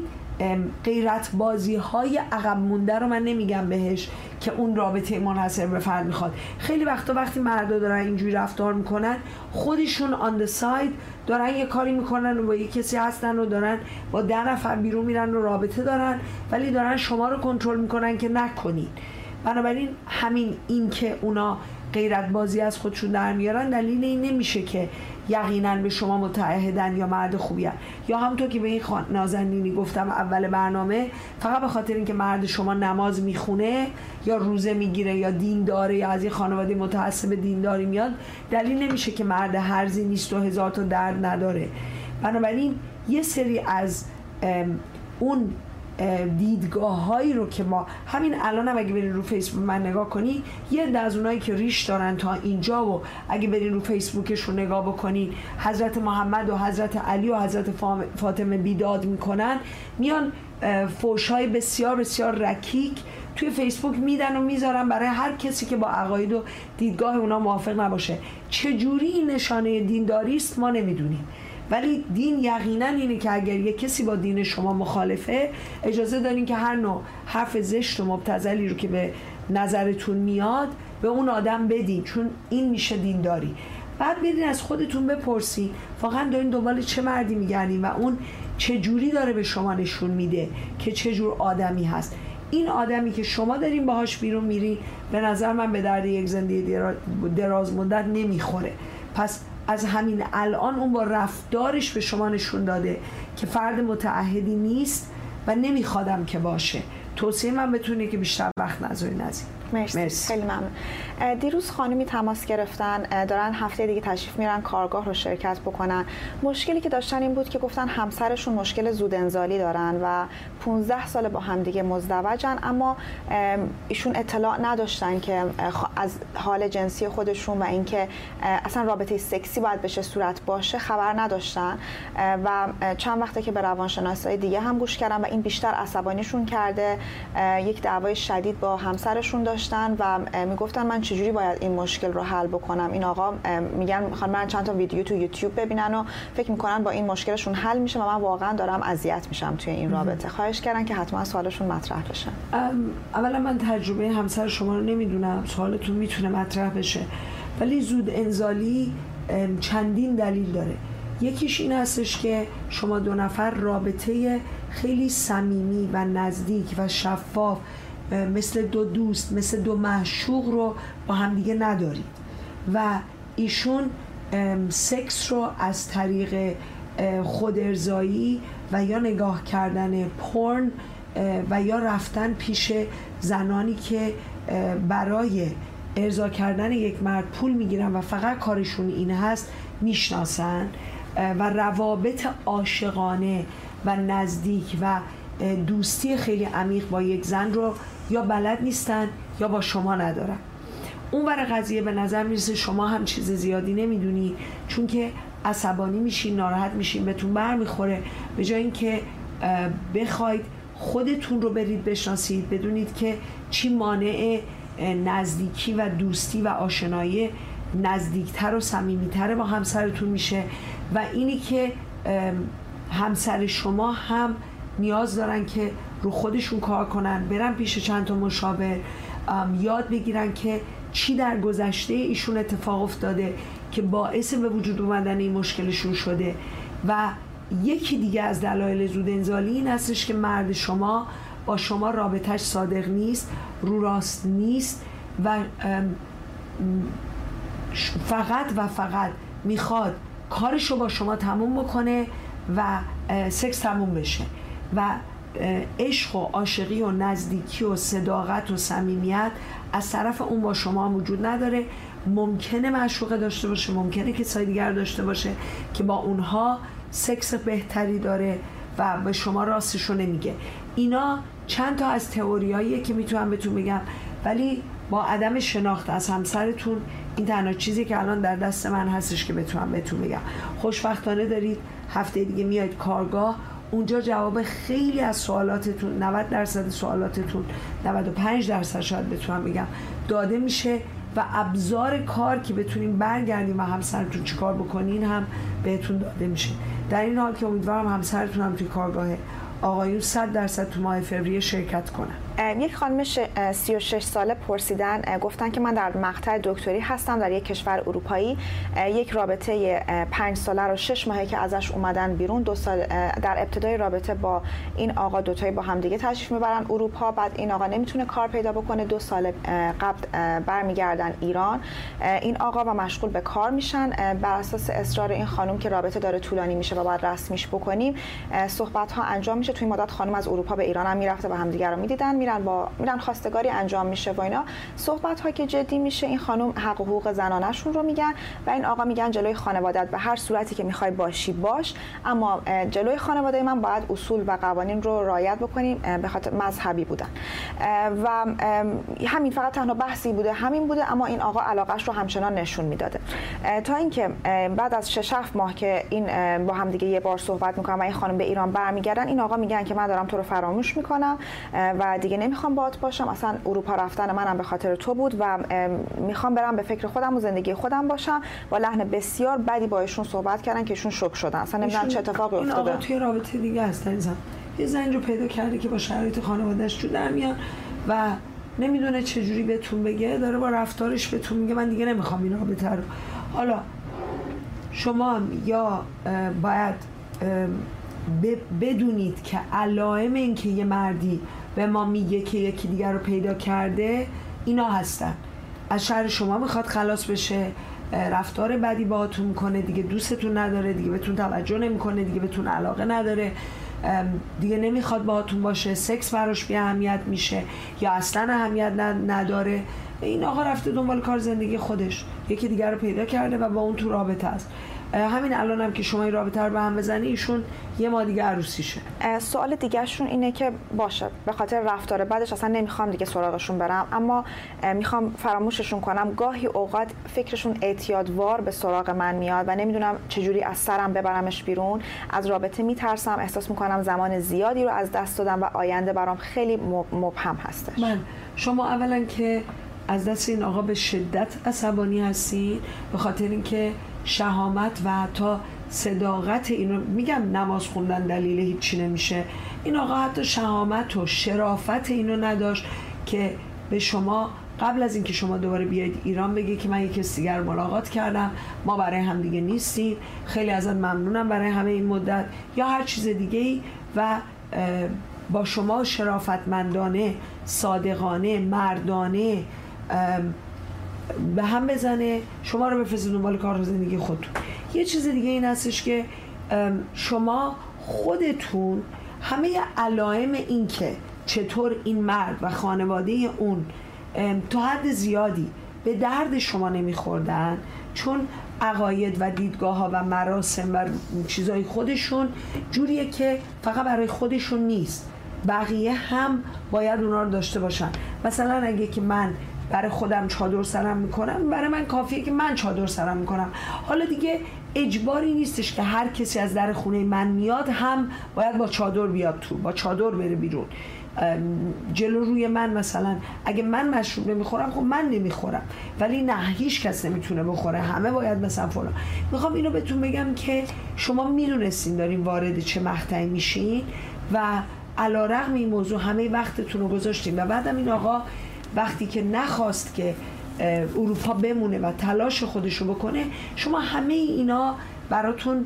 غیرت بازی های عقب مونده رو من نمیگم بهش که اون رابطه منحصر به فرد می‌خواد. خیلی وقتا وقتی مردا دارن اینجوری رفتار می‌کنن خودشون آن ساید دارن یه کاری می‌کنن و با یه کسی هستن و دارن با ده نفر بیرون میرن و رابطه دارن ولی دارن شما رو کنترل می‌کنن که نکنین. بنابراین همین این که اونا غیرت بازی از خودشون در میارن دلیل این نمیشه که یقینا به شما متعهدن یا مرد خوبی هن. یا همونطور که به این نازنینی گفتم اول برنامه فقط به خاطر اینکه مرد شما نماز می‌خونه یا روزه می‌گیره یا دین داره یا از این خانواده متعصب دینداری میاد دلیل نمیشه که مرد هرزی نیست و هزار تا درد نداره بنابراین یه سری از اون دیدگاه هایی رو که ما همین الان هم اگه برین رو فیسبوک من نگاه کنی یه از اونایی که ریش دارن تا اینجا و اگه برین رو فیسبوکشون نگاه بکنین حضرت محمد و حضرت علی و حضرت فاطمه بیداد می‌کنن میان فوش های بسیار بسیار رکیک توی فیسبوک میدن و می‌ذارن برای هر کسی که با عقاید و دیدگاه اونا موافق نباشه. چجوری این نشانه دینداری است ما نمی‌دونیم. ولی دین یقینا اینه که اگر یه کسی با دین شما مخالفه اجازه دارین که هر نوع حرف زشت و مبتزلی رو که به نظرتون میاد به اون آدم بدین چون این میشه دینداری. بعد بدین از خودتون بپرسین. واقعا دارین دنبال چه مردی میگردین و اون چه جوری داره به شما نشون میده که چه جور آدمی هست. این آدمی که شما دارین باهاش بیرون میری به نظر من به درد یک زندگی دراز مدت نمی‌خوره. پس از همین الان اون با رفتارش به شما نشون داده که فرد متعهدی نیست و نمیخوادم که باشه. توصیه من بتونه که بیشتر وقت نذارین از مرسی. مرسی. خیلی ممنون دیروز خانمی تماس گرفتن دارن هفته دیگه تشریف میرن کارگاه رو شرکت بکنن مشکلی که داشتن این بود که گفتن همسرشون مشکل زود انزالی دارن و 15 سال با همدیگه مزدوجن اما ایشون اطلاع نداشتن که از حال جنسی خودشون و اینکه اصلا رابطه سکسی باید بشه صورت باشه خبر نداشتن و چند وقته که به روانشناسای دیگه هم گوش کردن و این بیشتر عصبانیشون کرده یک دعوای شدید با همسرشون داشتن و می‌گفتن من چجوری باید این مشکل رو حل بکنم. این آقا میگن می‌خوان من چند تا ویدیو تو یوتیوب ببینن و فکر می‌کنن با این مشکلشون حل میشه و من واقعا دارم اذیت میشم توی این رابطه. خواهش کردن که حتما سوالشون مطرح بشه. اولا من تجربه همسر شما رو نمی‌دونم. سوالتون می‌تونه مطرح بشه. ولی زود انزالی چندین دلیل داره. یکیش این هستش که شما دو نفر رابطه خیلی صمیمی و نزدیک و شفاف مثل دو دوست مثل دو معشوق رو با همدیگه ندارید و ایشون سکس رو از طریق خود ارزایی و یا نگاه کردن پرن و یا رفتن پیش زنانی که برای ارضا کردن یک مرد پول می‌گیرن و فقط کارشون این هست می‌شناسن و روابط عاشقانه و نزدیک و دوستی خیلی عمیق با یک زن رو یا بلد نیستن یا با شما ندارن. اون برای قضیه به نظر می‌رسه شما هم چیز زیادی نمی‌دونی چون که عصبانی میشین ناراحت میشین بهتون بر می‌خوره به جای اینکه بخواید خودتون رو برید بشناسید بدونید که چی مانع نزدیکی و دوستی و آشنایی نزدیکتر و صمیمیتر با همسرتون میشه. و اینی که همسر شما هم نیاز دارن که رو خودشون کار کنن برن پیش چند تا مشاور یاد بگیرن که چی در گذشته ایشون اتفاق افتاده که باعث به وجود اومدن این مشکلشون شده. و یکی دیگه از دلایل زود انزالی این هستش که مرد شما با شما رابطهش صادق نیست رو راست نیست و فقط و فقط می‌خواد کارش رو با شما تموم بکنه و سکس تموم بشه. و عشق و عاشقی و نزدیکی و صداقت و صمیمیت از طرف اون با شما وجود نداره. ممکنه معشوقه داشته باشه ممکنه کسای دیگر داشته باشه که با اونها سکس بهتری داره و به شما راستش رو نمیگه. اینا چند تا از تئوریاییه که می‌تونم بهتون بگم ولی با عدم شناخت از همسرتون این تنها چیزی که الان در دست من هستش که بتونم بهتون بگم. خوشبختانه دارید هفته دیگه میاید کارگاه. اونجا جواب خیلی از سوالاتتون 90 درصد سوالاتتون 95 درصد شاید بتونم بگم داده میشه و ابزار کار که بتونیم برگردیم و همسرتون چیکار بکنین هم بهتون داده میشه. در این حال که امیدوارم همسرتون هم توی کارگاه آقایون 100 درصد تو ماه فوریه شرکت کنن. یک خانم 36 ساله پرسیدن گفتن که من در مقطع دکتری هستم در یک کشور اروپایی. یک رابطه پنج ساله رو شش ماهه که ازش اومدن بیرون. دو سال در ابتدای رابطه با این آقا دوتایی با هم دیگه تشریف می‌برن اروپا. بعد این آقا نمی‌تونه کار پیدا بکنه. دو سال قبل برمیگردن ایران. این آقا و مشغول به کار میشن. بر اساس اصرار این خانم که رابطه داره طولانی میشه و باید رسمیش بکنیم صحبت ها انجام میشه. توی مدت خانم از اروپا به ایران هم می‌رفته و همدیگه رو می‌دیدن. میرن با میرن خواستگاری انجام میشه و اینا. صحبت ها که جدی میشه این خانم حق و حقوق زنانشون رو میگن و این آقا میگن جلوی خانوادت به هر صورتی که می‌خوای باشی باش. اما جلوی خانواده من باید اصول و قوانین رو رعایت بکنیم به خاطر مذهبی بودن. و همین فقط تنها بحثی بوده همین بوده اما این آقا علاقش رو همچنان نشون می‌داده. تا اینکه بعد از 6 ماه که این با هم دیگه یه بار صحبت می‌کنن و این خانم به ایران برمیگردن این آقا میگن که من دارم تو رو فراموش می‌کنم و دیگه نمی‌خوام باهات باشم. اصلا اروپا رفتن منم به خاطر تو بود و می‌خوام برم به فکر خودم و زندگی خودم باشم با لحن بسیار بدی با ایشون صحبت کردن که ایشون شوک شدن. اصلا نمی‌دونم چه اتفاقی افتاده. توی رابطه دیگه هست عزیزم. یه زنی رو پیدا کرده که با شرایط خانواده‌اش جو در میاد و نمی‌دونه چجوری بهتون بگه. داره با رفتارش بهتون میگه. من دیگه نمی‌خوام این رابطه رو. حالا شما یا باید بدونید که علائم این که یه مردی به ما میگه که یکی دیگر رو پیدا کرده اینا هستن. از شهر شما می‌خواد خلاص بشه. رفتار بدی باهاتون می‌کنه دیگه دوستتون نداره دیگه بهتون توجه نمی‌کنه دیگه بهتون علاقه نداره. دیگه نمی‌خواد باهاتون باشه. سکس براش بی اهمیت میشه یا اصلا اهمیت نداره. این آقا رفته دنبال کار زندگی خودش. یکی دیگر رو پیدا کرده و با اون تو رابطه است. همین الان هم که شما این رابطه رو به هم بزنی ایشون یه ما دیگه عروسیشه سوال دیگهشون اینه که باشه به خاطر رفتار بعدش اصلا نمی‌خوام دیگه سراغشون برم. اما می‌خوام فراموششون کنم. گاهی اوقات فکرشون اعتیادوار به سراغ من میاد و نمی‌دونم چجوری از سرم ببرمش بیرون. از رابطه میترسم. احساس می‌کنم زمان زیادی رو از دست دادم و آینده برام خیلی مبهم هستش. من. شما اولا که از دست این آقا به شدت عصبانی هستین به خاطر اینکه شهامت و حتی صداقت اینو میگم نماز خوندن دلیل هیچی نمیشه. این آقا حتی شهامت و شرافت اینو نداشت که به شما قبل از اینکه شما دوباره بیاید ایران بگه که من یک دیگر ملاقات کردم. ما برای هم دیگه نیستیم. خیلی ازت ممنونم برای همه این مدت. یا هر چیز دیگه ای و با شما شرافتمندانه صادقانه مردانه به هم بزنه شما رو بفرسته دنبال کار زندگی خودتون. یه چیز دیگه این هستش که شما خودتون همه علائم این که چطور این مرد و خانواده اون تا حد زیادی به درد شما نمیخوردن چون عقاید و دیدگاه ها و مراسم و چیزای خودشون جوریه که فقط برای خودشون نیست بقیه هم باید اونا رو داشته باشن. مثلا اگه که من برای خودم چادر سرم می‌کنم برای من کافیه که من چادر سرم می‌کنم. حالا دیگه اجباری نیستش که هر کسی از در خونه من میاد هم باید با چادر بیاد تو با چادر بره بیرون. جلو روی من مثلا. اگه من مشروب نمی‌خورم خب من نمی‌خورم. ولی نه هیچ کس نمی‌تونه بخوره. همه باید مثلا فلان. می‌خوام اینو بهتون بگم که شما می‌دونستین دارین وارد چه مقطعی میشین و علا رقم این موضوع همه وقتتون رو گذاشتین. و بعدم این آقا وقتی که نخواست که اروپا بمونه و تلاش خودشو بکنه شما همه اینا براتون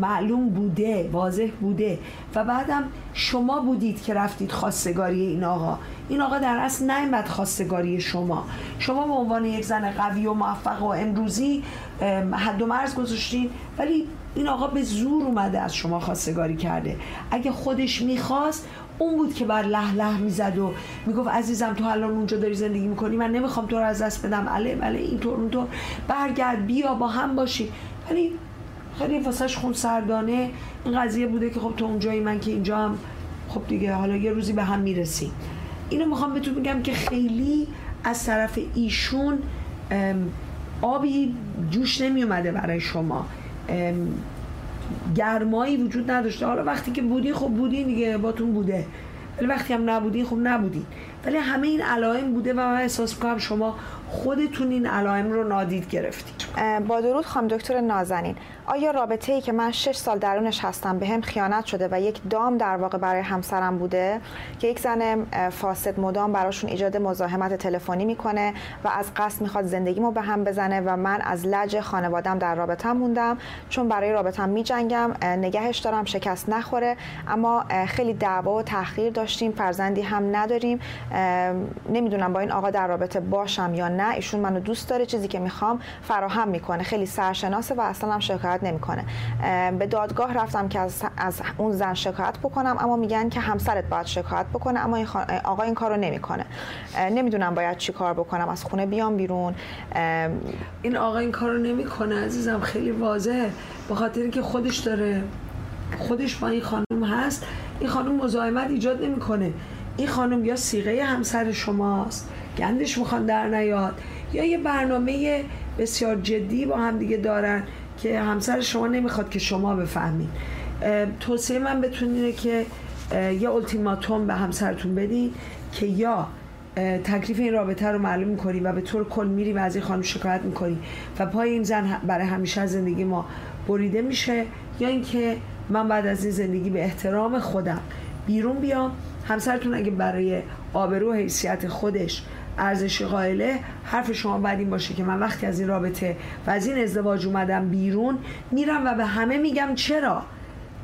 معلوم بوده واضح بوده و بعدم شما بودید که رفتید خواستگاری این آقا. این آقا در اصل نیمد خواستگاری شما. شما به عنوان یک زن قوی و موفق و امروزی حد و مرز گذاشتین ولی این آقا به زور اومده از شما خواستگاری کرده. اگه خودش می‌خواست اون بود که بر له له می‌زد و می‌گفت عزیزم تو الان اونجا داری زندگی می‌کنی من نمی‌خوام تو رو از دست بدم. اله بله اینطور اونطور برگرد بیا با هم باشی. ولی خیلی واسهش خون سردانه این قضیه بوده که خب تو اونجایی من که اینجا هم خب دیگه حالا یه روزی به هم می‌رسیم اینو می‌خوام بهتون بگم که خیلی از طرف ایشون آبی جوش نمی اومده برای شما. گرمایی وجود نداشته. حالا وقتی که بودی خب بودی دیگه باتون بوده. ولی وقتی هم نبودی خب نبودی. ولی همه این علائم بوده و من احساس می‌کنم شما خودتون این علائم رو نادید گرفتید. با درود خانم دکتر نازنین. آیا رابطه ای که من شش سال درونش هستم به هم خیانت شده و یک دام در واقع برای همسرم بوده که یک زن فاسد مدام براشون ایجاد مزاحمت تلفنی می‌کنه و از قصد می‌خواد زندگیمو به هم بزنه و من از لج خانوادم در رابطه موندم. چون برای رابطم میجنگم نگهش دارم شکست نخوره. اما خیلی دعوا و تحقیر داشتیم فرزندی هم نداریم. نمی‌دونم با این آقا در رابطه باشم یا نه ایشون منو دوست داره چیزی که می‌خوام فراهم می‌کنه خیلی سرشناسه و اصلا هم شکایت نمی‌کنه. به دادگاه رفتم که از, از اون زن شکایت بکنم اما میگن که همسرت باید شکایت بکنه اما این آقا این کارو نمی‌کنه. نمی‌دونم باید چی کار بکنم از خونه بیام بیرون. این آقا این کارو نمی‌کنه عزیزم خیلی واضحه. به خاطر اینکه خودش داره خودش با این خانم هست. این خانم مزاحمت ایجاد نمی‌کنه. این خانم یا سیغه همسر شماست گندش می‌خوان در نیاد یا یه برنامه بسیار جدی با هم دیگه دارن که همسر شما نمی‌خواد که شما بفهمین. توصیه من بتون که یه التیماتوم به همسرتون بدین که یا تکلیف این رابطه رو معلوم می‌کنی و به طور کل میری و از این خانم شکایت می‌کنی و پای این زن برای همیشه از زندگی ما بریده میشه یا اینکه من بعد از این زندگی به احترام خودم بیرون بیام همسرتون اگه برای آبرو حیثیت خودش ارزش قائله حرف شما بعد این باشه که من وقتی از این رابطه و از این ازدواج اومدم بیرون میرم و به همه میگم چرا؟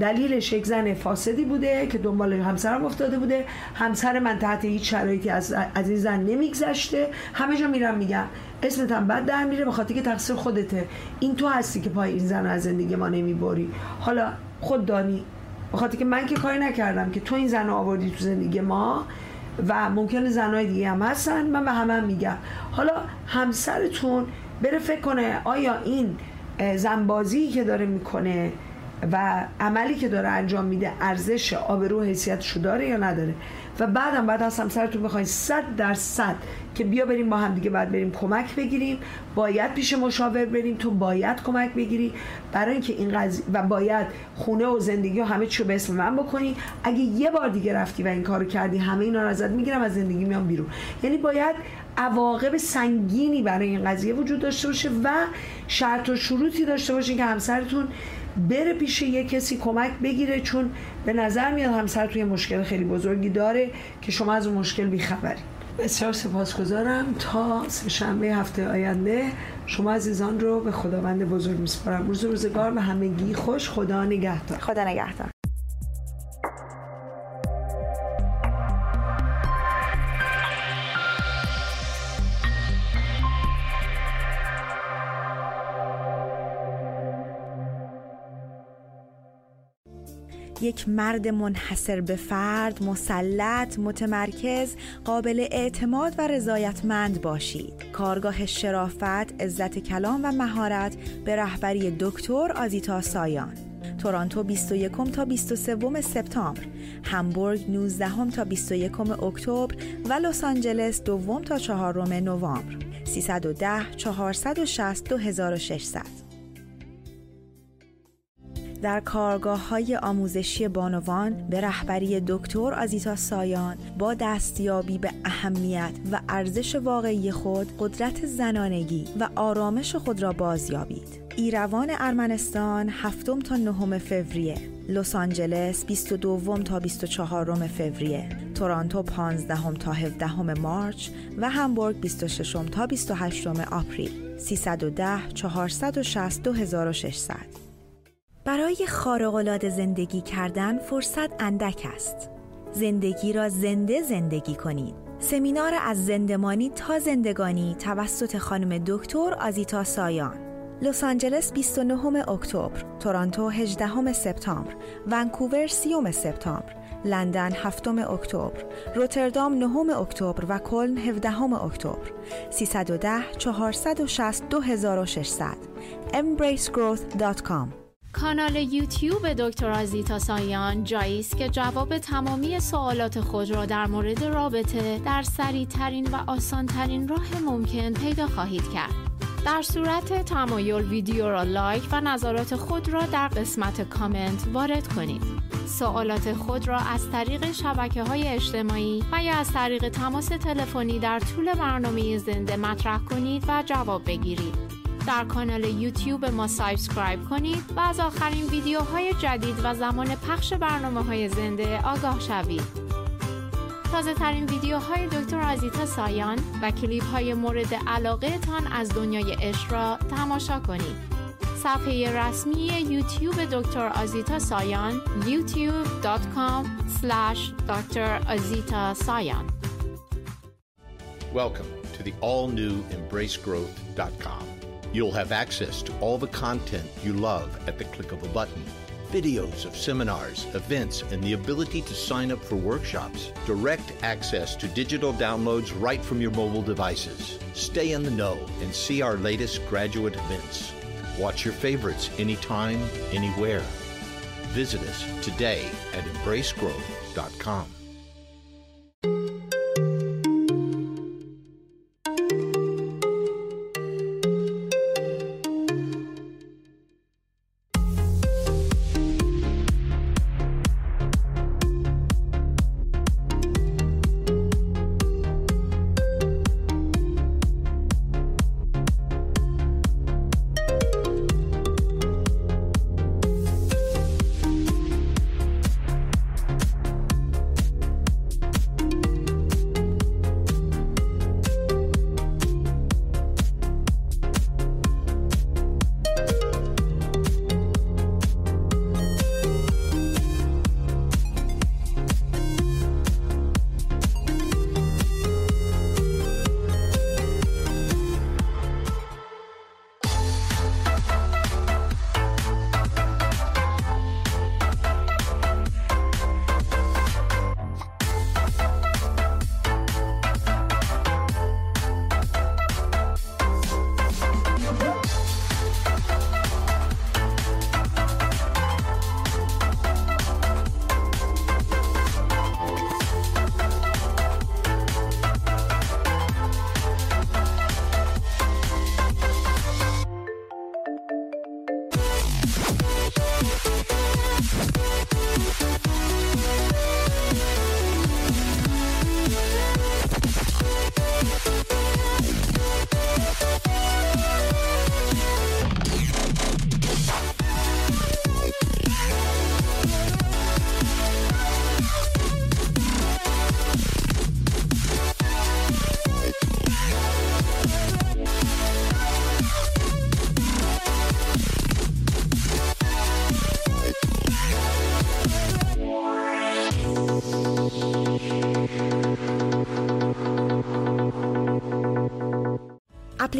دلیلش یک زن فاسدی بوده که دنبال همسرم افتاده بوده. همسر من تحت هیچ شرایطی از, از این زن نمیگذشته. همه جا میرم میگم اسمت هم بد در میره بخاطر که تقصیر خودته. این تو هستی که پای این زن از زندگی ما نمی‌بری. حالا خود دانی بخاطر که من که کاری نکردم که تو این زن آوردی تو زندگی ما و ممکنه زنهای دیگه هم هستن من به همه هم میگم. حالا همسرتون بره فکر کنه آیا این زنبازی که داره می‌کنه و عملی که داره انجام میده ارزش آبرو حیثیتشو داره یا نداره؟ و بعدم بعد از همسرتون بخواین صد در صد که بیا بریم با هم دیگه بعد بریم کمک بگیریم. باید پیش مشاور بریم تو باید کمک بگیری. برای اینکه این قضیه و باید خونه و زندگی و همه چیو به اسم من بکنی. اگه یه بار دیگه رفتی و این کارو کردی همه اینا رو ازت می‌گیرم از زندگی میام بیرون. یعنی باید عواقب سنگینی برای این قضیه وجود داشته باشه و شرط و شروطی داشته باشین که همسرتون بره پیش یه کسی کمک بگیره چون به نظر میاد همسر توی مشکل خیلی بزرگی داره که شما از اون مشکل بیخبری. بسیار سپاسگزارم. تا شنبه هفته آینده شما عزیزان رو به خداوند بزرگ میسپارم. روز روزگار و همگی خوش. خدا نگهدار. خدا نگهدار. یک مرد منحصر به فرد، مسلط، متمرکز، قابل اعتماد و رضایتمند باشید. کارگاه شرافت، عزت کلام و مهارت به رهبری دکتر آزیتا سایان. تورانتو 21 تا 23 سپتامبر، همبورگ 19 تا 21 اکتبر و لس آنجلس دوم تا چهارم نوامبر. 310 460 2600 در کارگاه های آموزشی بانوان به رهبری دکتر آزیتا سایان با دستیابی به اهمیت و ارزش واقعی خود قدرت زنانگی و آرامش خود را بازیابید. ایروان ارمنستان هفتم تا نهم فوریه. لس آنجلس 22 تا 24 فوریه. تورانتو 15 تا 17 مارچ و همبورگ 26 تا 28 آپریل. 310 460 2600 برای خارق‌العاده زندگی کردن فرصت اندک است. زندگی را زنده زندگی کنید. سمینار از زندمانی تا زندگانی توسط خانم دکتر آزیتا سایان لس آنجلس 29 اکتبر، تورانتو 18 سپتامبر، ونکوور 30 سپتامبر، لندن 7 اکتبر، روتردام 9 اکتبر و کلن 17 اکتبر. 310 460 2600 embracegrowth.com کانال یوتیوب دکتر آزیتا سایان جایی است که جواب تمامی سوالات خود را در مورد رابطه در سریع ترین و آسان ترین راه ممکن پیدا خواهید کرد. در صورت تمایل ویدیو را لایک و نظرات خود را در قسمت کامنت وارد کنید. سوالات خود را از طریق شبکه های اجتماعی و یا از طریق تماس تلفنی در طول برنامه زنده مطرح کنید و جواب بگیرید. در کانال یوتیوب ما subscribe کنید و از آخرین ویدیوهای جدید و زمان پخش برنامه های زنده آگاه شوید. تازه ترین ویدیوهای دکتر آزیتا سایان و کلیپ های مورد علاقه تان از دنیای عشق تماشا کنید. صفحه رسمی یوتیوب دکتر آزیتا سایان youtube.com دکتر آزیتا سایان Welcome to the all-new EmbraceGrowth.com. You'll have access to all the content you love at the click of a button. videos of seminars, events, and the ability to sign up for workshops. Direct access to digital downloads right from your mobile devices. Stay in the know and see our latest graduate events. Watch your favorites anytime, anywhere. Visit us today at embracegrowth.com.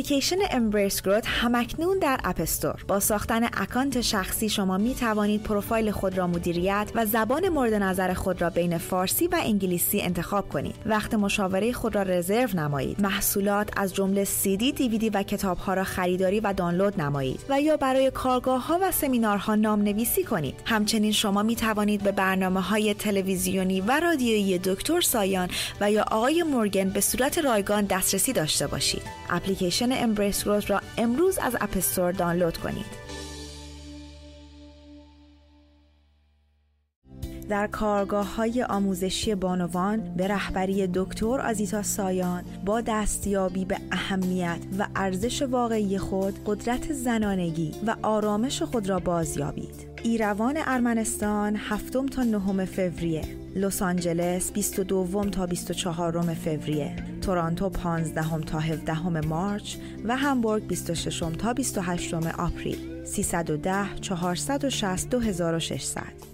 اپلیکیشن Embrace Growth همکنون در App Store با ساختن account شخصی شما می توانید پروفایل خود را مدیریت و زبان مورد نظر خود را بین فارسی و انگلیسی انتخاب کنید. وقت مشاوره خود را رزرو نمایید. محصولات از جمله سی‌دی، دی‌وی‌دی و کتاب ها را خریداری و دانلود نمایید و یا برای کارگاه ها و سمینارها نام نویسی کنید. همچنین شما می توانید به برنامه های تلویزیونی و رادیویی دکتر سایان و یا آقای مورگن به صورت رایگان دسترسی داشته باشید. اپلیکیشن امبریس گروت را امروز از اپستور دانلود کنید. در کارگاه های آموزشی بانوان به رهبری دکتر آزیتا سایان با دستیابی به اهمیت و ارزش واقعی خود قدرت زنانگی و آرامش خود را بازیابید. ایروان ارمنستان هفتم تا نهم فوریه. لس آنجلس 22 تا 24 فوریه. تورانتو 15 تا 17 مارچ و همبورگ 26 تا 28 آپریل 310 460 2600